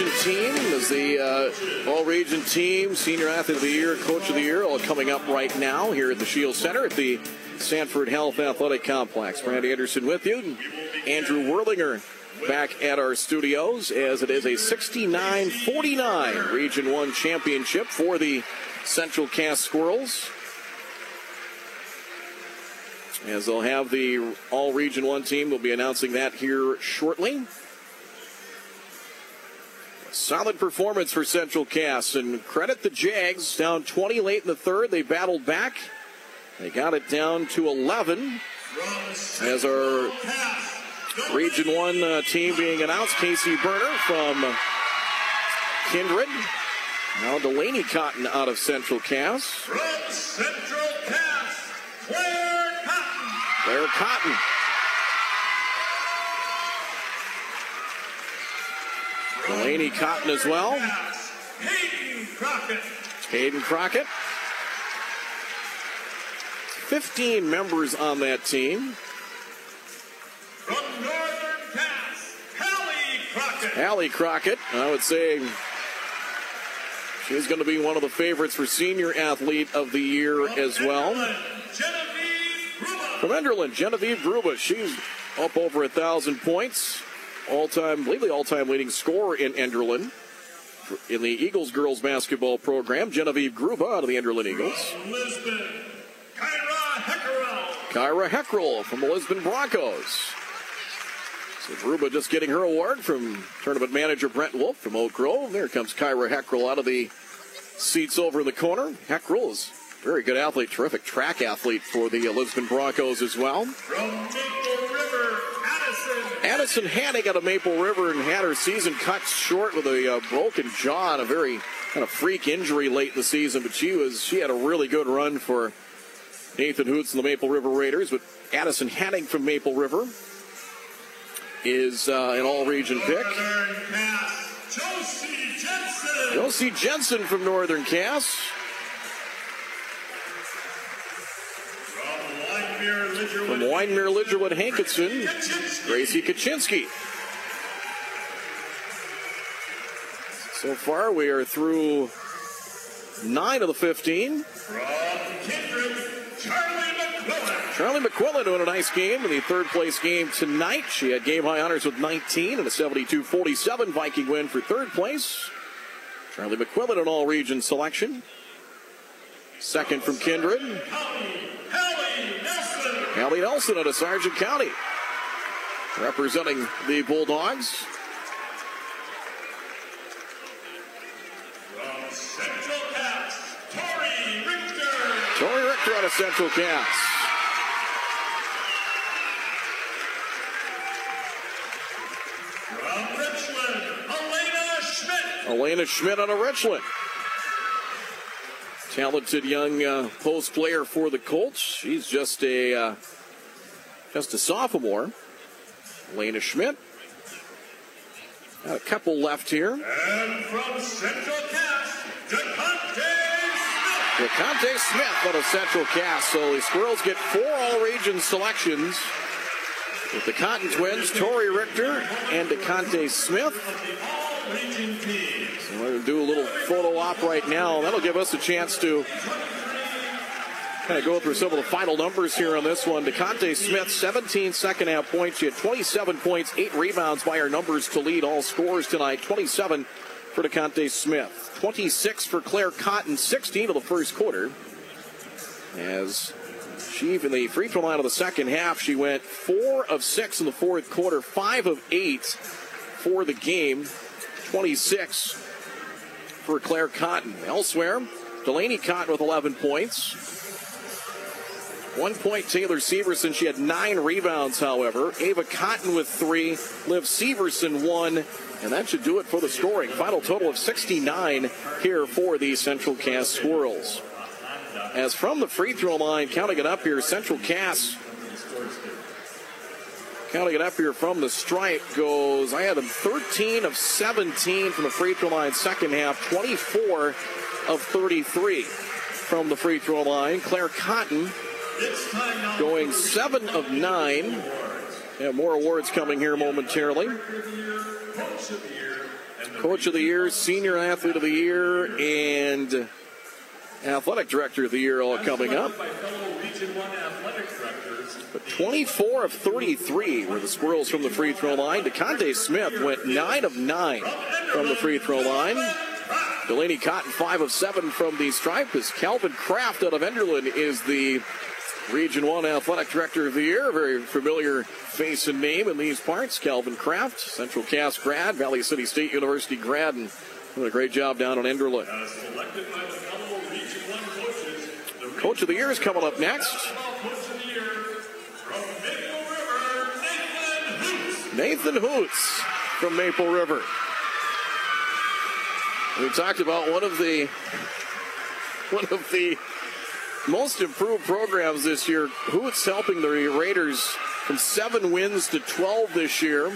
Team is the uh, All Region team, Senior Athlete of the Year, Coach of the Year, all coming up right now here at the Scheels Center at the Sanford Health Athletic Complex. Brad Anderson with you. Andrew Worlinger back at our studios as it is a 69 49 Region 1 championship for the Central Cass Squirrels. As they'll have the All Region 1 team, we'll be announcing that here shortly. Solid performance for Central Cass, and credit the Jags. Down 20 late in the third, they battled back. They got it down to 11 As our Region 1 uh, team being announced, Casey Berner from Kindred. Now Delaney Cotton out of Central Cass. From Central Cass, Claire Cotton. Claire Cotton. Delaney Cotton as well. Hayden Crockett. Hayden Crockett. 15 members on that team. From Northern Cass, Hallie Crockett. Hallie Crockett, I would say she's going to be one of the favorites for senior athlete of the year as well. Genevieve Gruba. From Enderlin, Genevieve Gruba, she's up over a thousand points. All-time, I believe the all-time leading scorer in Enderlin in the Eagles girls basketball program. Genevieve Gruba out of the Enderlin Eagles. Lisbon, Kyra Heckerell. Kyra Heckrell from the Lisbon Broncos. So Gruba just getting her award from tournament manager Brent Wolf from Oak Grove. There comes Kyra Heckrell out of the seats over in the corner. Heckrell is very good athlete, terrific track athlete for the Lisbon Broncos as well. From Addison. Hanning out of Maple River and had her season cut short with a uh, broken jaw and a very kind of freak injury late in the season. But she was she had a really good run for Nathan Hoots and the Maple River Raiders. But Addison Hanning from Maple River is uh, an all-region pick. Josie Jensen. Josie Jensen from Northern Cass. From Wyndmere, Lidgerwood. From Wyndmere, Lidgerwood, Hankinson. Gracie Kaczynski. So far, we are through nine of the 15. From Kindred, Charlie McQuillan. Doing a nice game in the third place game tonight. She had game high honors with 19 and a 72 47 Viking win for third place. Charlie McQuillan, an all region selection. Second from Kindred, Hallie Nelson out of Sargent County. Representing the Bulldogs. From Central Cass, Tori Richter. Tori Richter out of Central Cass. From Richland, Elena Schmidt. Elena Schmidt out of Richland. Talented young uh, post player for the Colts. She's just a uh, just a sophomore. Elena Schmidt. Got a couple left here. And from Central Cass, DeConte Smith. DeConte Smith out of Central Cass. So the Squirrels get four all-region selections with the Cotton Twins, Tori Richter and DeConte Smith. So we're going to do a little photo op right now. That'll give us a chance to kind of go through some of the final numbers here on this one. DeConte Smith, 17 second half points. She had 27 points, 8 rebounds by her numbers to lead all scores tonight. 27 for DeConte Smith. 26 for Claire Cotton, 16 of the first quarter. As she, in the free throw line of the second half, she went 4 of 6 in the fourth quarter, 5 of 8 for the game. 26 for Claire Cotton. Elsewhere, Delaney Cotton with 11 points. One point, Taylor Severson. She had nine rebounds, however. Ava Cotton with three. Liv Severson one. And that should do it for the scoring. Final total of 69 here for the Central Cass Squirrels. As from the free throw line, counting it up here, Central Cass Counting it up here from the stripe goes, I had him 13 of 17 from the free throw line second half, 24 of 33 from the free throw line. Claire Cotton going 7 of 9. Yeah, more awards coming here momentarily. Coach of the Year, Senior Athlete of the Year, and Athletic Director of the Year all coming up. by fellow Region 1 athletic directors. But 24 of 33 were the Squirrels from the free throw line. DeConte Smith went 9 of 9 from the free throw line. Delaney Cotton 5 of 7 from the stripe as Calvin Kraft out of Enderlin is the Region 1 Athletic Director of the Year. A very familiar face and name in these parts. Calvin Kraft, Central Cass grad, Valley City State University grad, and doing a great job down on Enderlin. Selected by the Region 1 coaches, the Coach of the Year is coming up next. Nathan Hoots from Maple River. We talked about one of the one of the most improved programs this year. Hoots helping the Raiders from seven wins to 12 this year,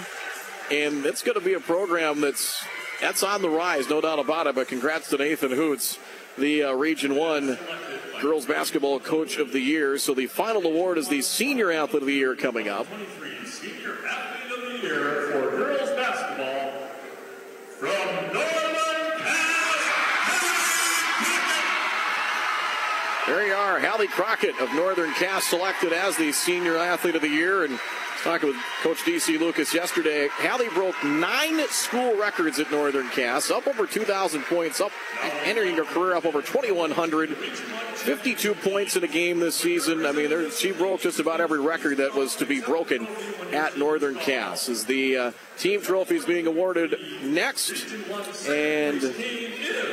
and it's going to be a program that's that's on the rise, no doubt about it. But congrats to Nathan Hoots, the uh, Region One girls basketball coach of the year. So the final award is the Senior Athlete of the Year coming up. For girls basketball from Northern Cass. There you are, Hallie Crockett of Northern Cass selected as the Senior Athlete of the Year. And talking with Coach DC Lucas yesterday, Hallie broke nine school records at Northern Cass, up over 2,000 points, up entering her career up over 2,100. 52 points in a game this season. I mean, there, she broke just about every record that was to be broken at Northern Cass. As the uh, team trophies being awarded next, and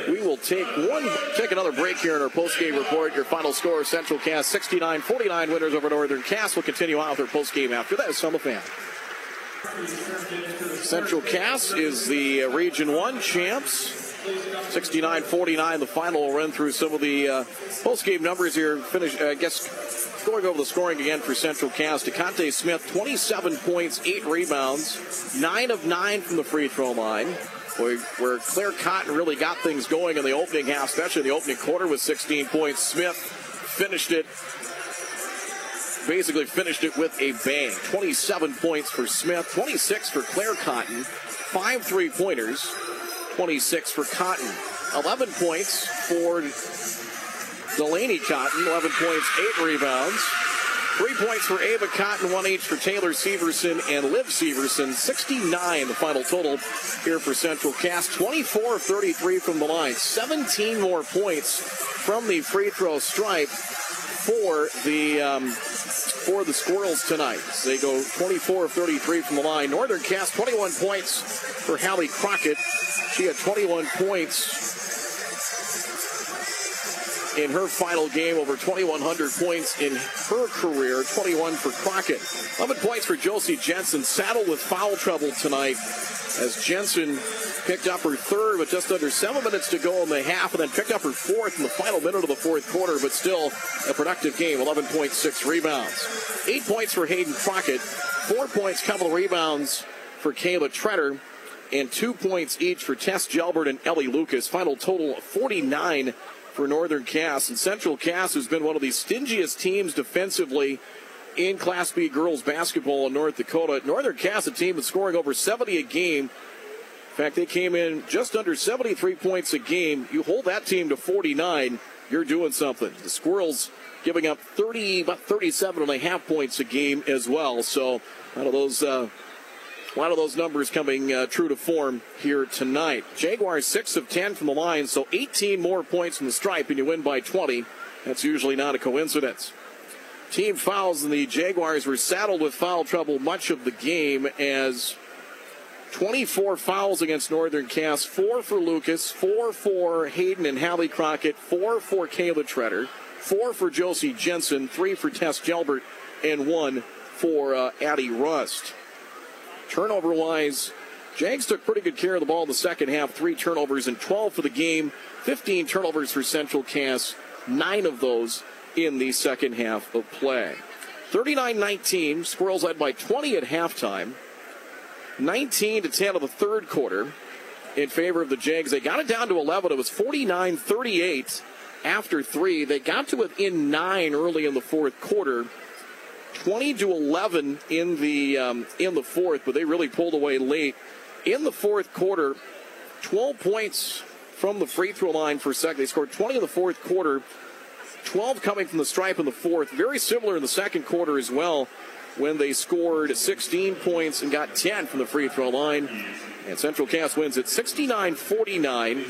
we will take one, take another break here in our post-game report. Your final score: Central Cass 69-49 winners over Northern Cass. We'll continue on with our post-game after that. On the fan. Central Cass is the uh, Region One champs. 69-49, the final. We'll run through some of the uh, post-game numbers here. Finish, uh, I guess, going over the scoring again for Central Cass, DeConte Smith, 27 points, 8 rebounds, 9 of 9 from the free throw line. Where Claire Cotton really got things going in the opening half, especially in the opening quarter with 16 points. Smith finished it basically finished it with a bang. 27 points for Smith, 26 for Claire Cotton, five three pointers, 26 for Cotton. 11 points for Delaney Cotton, 11 points, 8 rebounds. Three points for Ava Cotton, one each for Taylor Severson and Liv Severson. 69 the final total here for Central Cass. 24 of 33 from the line. 17 more points from the free throw stripe for the um, for the Squirrels tonight. They go 24 of 33 from the line. Northern Cass 21 points for Hallie Crockett. She had 21 points in her final game, over 2,100 points in her career, 21 for Crockett. 11 points for Josie Jensen, saddled with foul trouble tonight as Jensen picked up her third with just under seven minutes to go in the half, and then picked up her fourth in the final minute of the fourth quarter, but still a productive game, 11.6 rebounds. Eight points for Hayden Crockett, four points, couple of rebounds for Kayla Treader, and two points each for Tess Jalbert and Ellie Lucas. Final total 49 for Northern Cass. And Central Cass has been one of the stingiest teams defensively in Class B girls basketball in North Dakota. Northern Cass, a team that's scoring over 70 a game. In fact, they came in just under 73 points a game. You hold that team to 49, you're doing something. The Squirrels giving up 30, about 37 and a half points a game as well. So, out of those uh, a lot of those numbers coming uh, true to form here tonight. Jaguars 6 of 10 from the line, so 18 more points from the stripe, and you win by 20. That's usually not a coincidence. Team fouls, and the Jaguars were saddled with foul trouble much of the game as 24 fouls against Northern Cass, four for Lucas, four for Hayden and Hallie Crockett, four for Kayla Treader, four for Josie Jensen, three for Tess Jalbert, and one for uh, Addie Rust. Turnover wise, Jags took pretty good care of the ball in the second half. Three turnovers and 12 for the game. 15 turnovers for Central Cass. Nine of those in the second half of play. 39 19. Squirrels led by 20 at halftime. 19 to 10 of the third quarter in favor of the Jags. They got it down to 11. It was 49 38 after three. They got to within nine early in the fourth quarter. 20 to 11 in the um, in the fourth, but they really pulled away late in the fourth quarter. 12 points from the free throw line for second. They scored 20 in the fourth quarter. 12 coming from the stripe in the fourth. Very similar in the second quarter as well, when they scored 16 points and got 10 from the free throw line. And Central Cass wins at 69 49.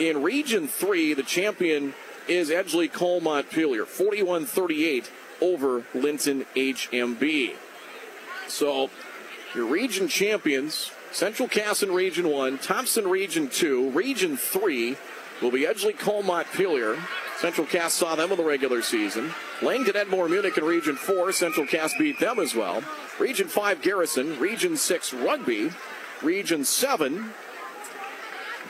In Region 3, the champion is Edgeley Kulm Montpelier, 41 38 over Linton HMB. So, your region champions, Central Cass in Region 1, Thompson Region 2, Region 3 will be Edgeley Kulm Montpelier. Central Cass saw them in the regular season. Langdon, Edmore, Munich in Region 4. Central Cass beat them as well. Region 5, Garrison. Region 6, Rugby. Region 7,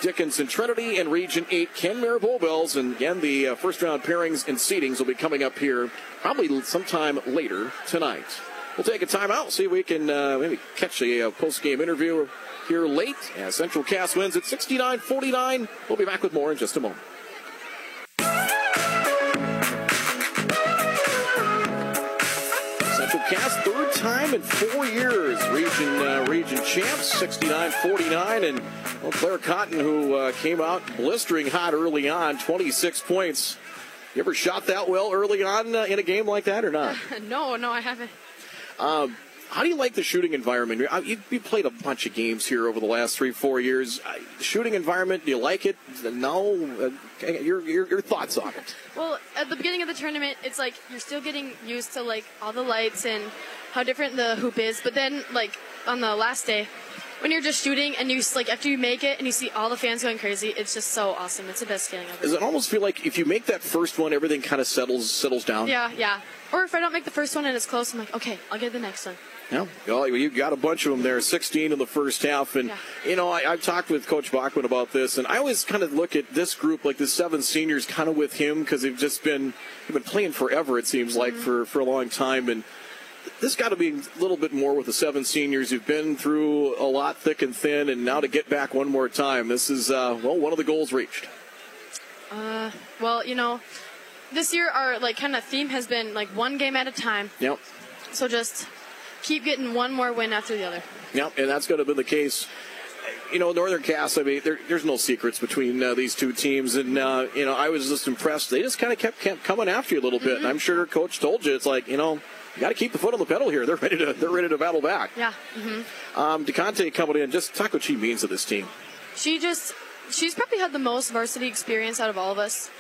Dickinson Trinity. And Region 8, Kenmare Bowbells. And again, the uh, first round pairings and seedings will be coming up here probably sometime later tonight. We'll take a timeout, see if we can uh, maybe catch a uh, post game interview here late as Central Cass wins at 69 49. We'll be back with more in just a moment. Time in four years, region uh, region champs, 69-49, and well, Claire Cotton, who uh, came out blistering hot early on, 26 points. You ever shot that well early on uh, in a game like that or not? [LAUGHS] no, no, I haven't. Um, how do you like the shooting environment? You, you played a bunch of games here over the last three, four years. Uh, shooting environment, do you like it? No? Uh, your, your, your thoughts on it? Well, at the beginning of the tournament, it's like you're still getting used to like all the lights and how different the hoop is. But then, like on the last day, when you're just shooting and you like after you make it and you see all the fans going crazy, it's just so awesome. It's the best feeling ever. Does it almost feel like if you make that first one, everything kind of settles settles down? Yeah, yeah. Or if I don't make the first one and it's close, I'm like, okay, I'll get the next one. Yeah, well, you got a bunch of them there, 16 in the first half. And, Yeah. you know, I, I've talked with Coach Bachman about this, and I always kind of look at this group, like the seven seniors, kind of with him because they've just been, they've been playing forever, it seems like, mm-hmm. for, for a long time. And this got to be a little bit more with the seven seniors who've been through a lot thick and thin, and now to get back one more time, this is, uh, well, one of the goals reached. Uh, well, you know, this year our like kind of theme has been like one game at a time. Yep. So just keep getting one more win after the other. Yep, and that's going to be the case. You know, Northern Cass. I mean, there, there's no secrets between uh, these two teams, and uh, you know, I was just impressed. They just kind of kept, kept coming after you a little bit, and I'm sure Coach told you it's like you know, you got to keep the foot on the pedal here. They're ready to they're ready to battle back. Yeah. hmm Um, DeConte coming in, just talk what she means to this team. She just she's probably had the most varsity experience out of all of us.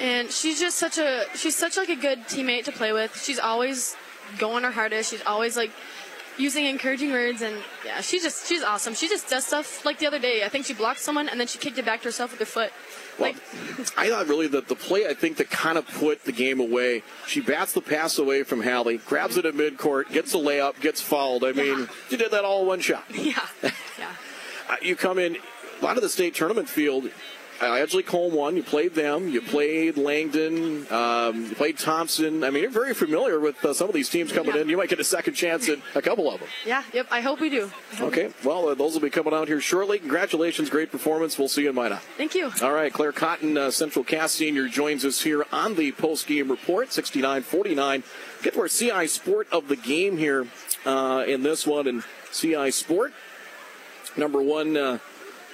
And she's just such a she's such like a good teammate to play with. She's always going her hardest. She's always like using encouraging words and yeah, she's just she's awesome. She just does stuff like the other day. I think she blocked someone and then she kicked it back to herself with her foot. Well, I thought really that the play I think that kind of put the game away. She bats the pass away from Hallie, grabs it at midcourt, gets a layup, gets fouled. I mean, Yeah. she did that all in one shot. yeah. Yeah. [LAUGHS] Uh, you come in a lot of the state tournament field. Edgeley Kulm won. You played them. You played Langdon. Um, you played Thompson. I mean, you're very familiar with uh, some of these teams coming Yeah. in. You might get a second chance at a couple of them. Yeah, yep, I hope we do. Hope Okay. Well, uh, those will be coming out here shortly. Congratulations. Great performance. We'll see you in Minot. Thank you. All right, Claire Cotton, uh, Central Cass Senior, joins us here on the post-game report, 69-49. Get to our CI Sport of the game here uh, in this one, and CI Sport, number one, uh,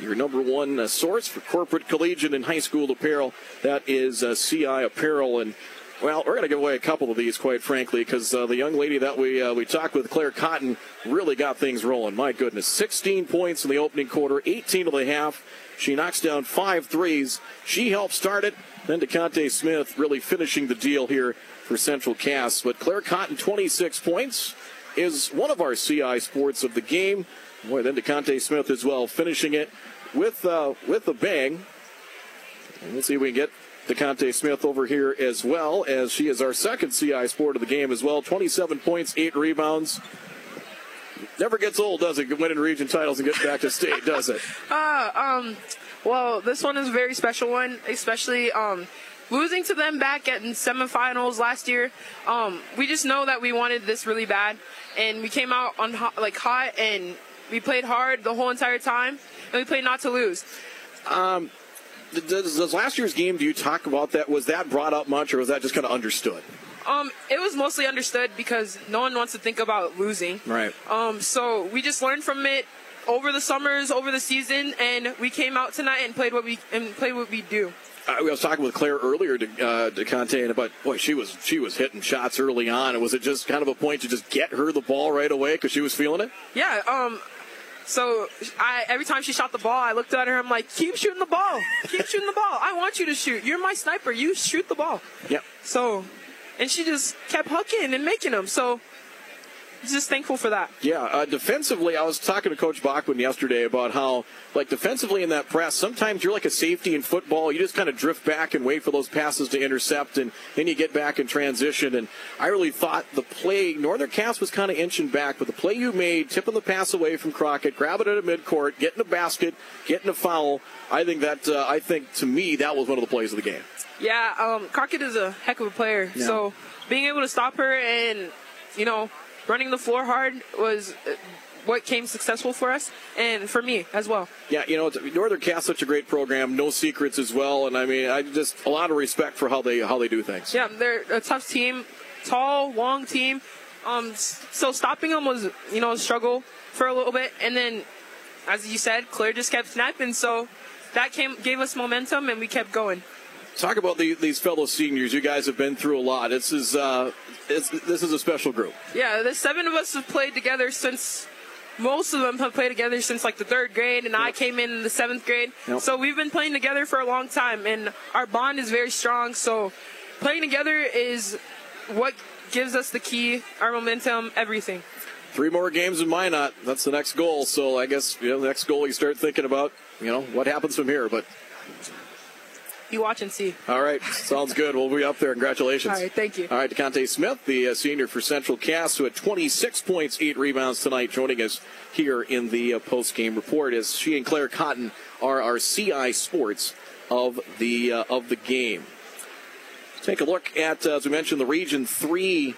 your number one uh, source for corporate, collegiate, and high school apparel. That is uh, CI Apparel, and well, we're going to give away a couple of these, quite frankly, because uh, the young lady that we uh, we talked with, Claire Cotton, really got things rolling. My goodness, 16 points in the opening quarter, 18 of the half. She knocks down five threes. She helped start it. Then DeConte Smith really finishing the deal here for Central Cass. But Claire Cotton, 26 points, is one of our CI sports of the game. Boy, then DeConte Smith as well, finishing it with uh, with a bang. And let's see if we can get DeConte Smith over here as well, as she is our second CI sport of the game as well. 27 points, eight rebounds. Never gets old, does it? Winning region titles and getting back to state, does it? [LAUGHS] Uh, um, well, this one is a very special one, especially um, losing to them back at in semifinals last year. Um, we just know that we wanted this really bad, and we came out on like hot, and we played hard the whole entire time, and we played not to lose. Does, does last year's game, do you talk about that? Was that brought up much, or was that just kind of understood? Um, it was mostly understood because no one wants to think about losing. Right. Um, so we just learned from it over the summers, over the season, and we came out tonight and played what we and played what we do. I was talking with Claire earlier to uh, to Conte and about boy she was she was hitting shots early on and was it just kind of a point to just get her the ball right away because she was feeling it? Yeah. Um. So I every time she shot the ball, I looked at her. I'm like, keep shooting the ball. Keep shooting the ball. I want you to shoot. You're my sniper. You shoot the ball. Yep. So, and she just kept hooking and making them. So just thankful for that. Yeah, uh, defensively, I was talking to Coach Bachman yesterday about how, like, defensively in that press, sometimes you're like a safety in football. You just kind of drift back and wait for those passes to intercept, and then you get back in transition. And I really thought the play, Northern Cass was kind of inching back, but the play you made, tipping the pass away from Crockett, grabbing it at midcourt, getting a basket, getting a foul, I think that, uh, I think to me, that was one of the plays of the game. Yeah, um, Crockett is a heck of a player. Yeah. So being able to stop her and, you know, running the floor hard was uh, what came successful for us and for me as well. Yeah, you know, Northern Cass such a great program, no secrets as well, and I mean, I just a lot of respect for how they how they do things. Yeah, they're a tough team, tall, long team. Um, so stopping them was, you know, a struggle for a little bit, and then, as you said, Claire just kept snapping. So that came gave us momentum, and we kept going. Talk about the, these fellow seniors. You guys have been through a lot. This is uh, this is a special group. Yeah, the seven of us have played together since. Most of them have played together since like the third grade, and I Yep. came in the seventh grade. Yep. So we've been playing together for a long time, and our bond is very strong. So playing together is what gives us the key, our momentum, everything. Three more games in Minot. That's the next goal. So I guess you know the next goal you start thinking about. You know what happens from here. But You watch and see. all right, sounds good. We'll be up there. Congratulations. All right, thank you. All right, DeConte Smith, the uh, senior for Central Cass, who had 26 points, eight rebounds tonight, joining us here in the uh, post-game report as she and Claire Cotton are our CI sports of the uh, of the game. Take a look at, uh, as we mentioned, the Region Three,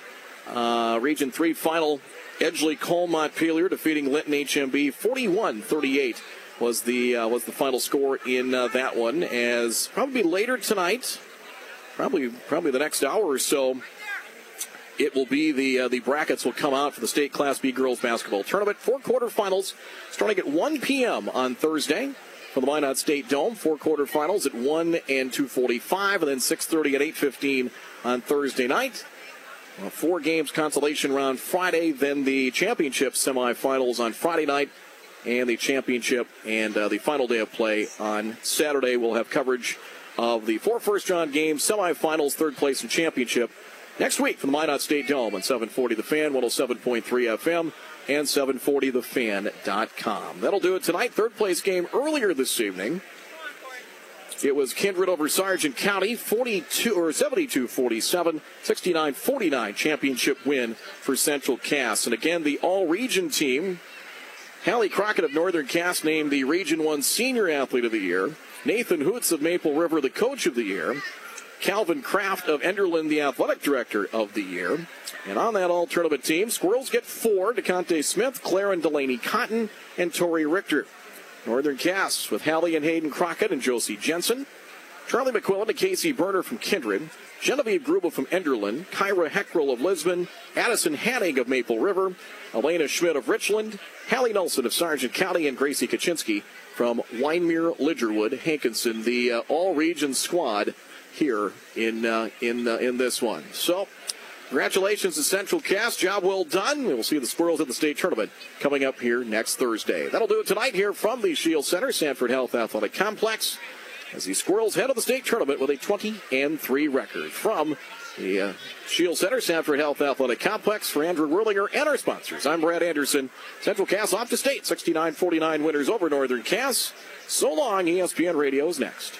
uh, Region Three final. Edgeley Colmont Montpelier defeating Linton HMB 41-38 was the uh, was the final score in uh, that one. As probably later tonight, probably probably the next hour or so, it will be the uh, the brackets will come out for the state Class B girls basketball tournament. Four quarterfinals starting at 1 p.m. on Thursday from the Minot State Dome. Four quarterfinals at 1 and 2:45, and then 6:30 and 8:15 on Thursday night. Uh, four games consolation round Friday, then the championship semifinals on Friday night, and the championship and uh, the final day of play on Saturday. We'll have coverage of the four first round games, semifinals, third place, and championship next week from the Minot State Dome on 740 The Fan, 107.3 FM, and 740thefan.com. That'll do it tonight. Third place game earlier this evening. It was Kindred over Sargent County, 42 or 72-47, 69-49 championship win for Central Cass. And again, the all-region team, Hallie Crockett of Northern Cass named the Region 1 Senior Athlete of the Year. Nathan Hoots of Maple River, the Coach of the Year. Calvin Kraft of Enderlin, the Athletic Director of the Year. And on that all tournament team, Squirrels get four DeConte Smith, Claire and Delaney Cotton, and Tori Richter. Northern Cass with Hallie and Hayden Crockett and Josie Jensen. Charlie McQuillan and Casey Berner from Kindred. Genevieve Grubel from Enderlin. Kyra Heckrell of Lisbon. Addison Hanning of Maple River. Elena Schmidt of Richland. Hallie Nelson of Sargent County. And Gracie Kaczynski from Wyndmere, Lidgerwood, Hankinson. The uh, all-region squad here in uh, in uh, in this one. So, congratulations to Central Cass. Job well done. We will see the Squirrels at the state tournament coming up here next Thursday. That'll do it tonight here from the Scheels Center, Sanford Health Athletic Complex. As the Squirrels head to the state tournament with a 20 and 3 record from the uh, Scheels Center, Sanford Health Athletic Complex for Andrew Whirlinger and our sponsors. I'm Brad Anderson. Central Cass off to state, 69-49 winners over Northern Cass. So long, ESPN Radio is next.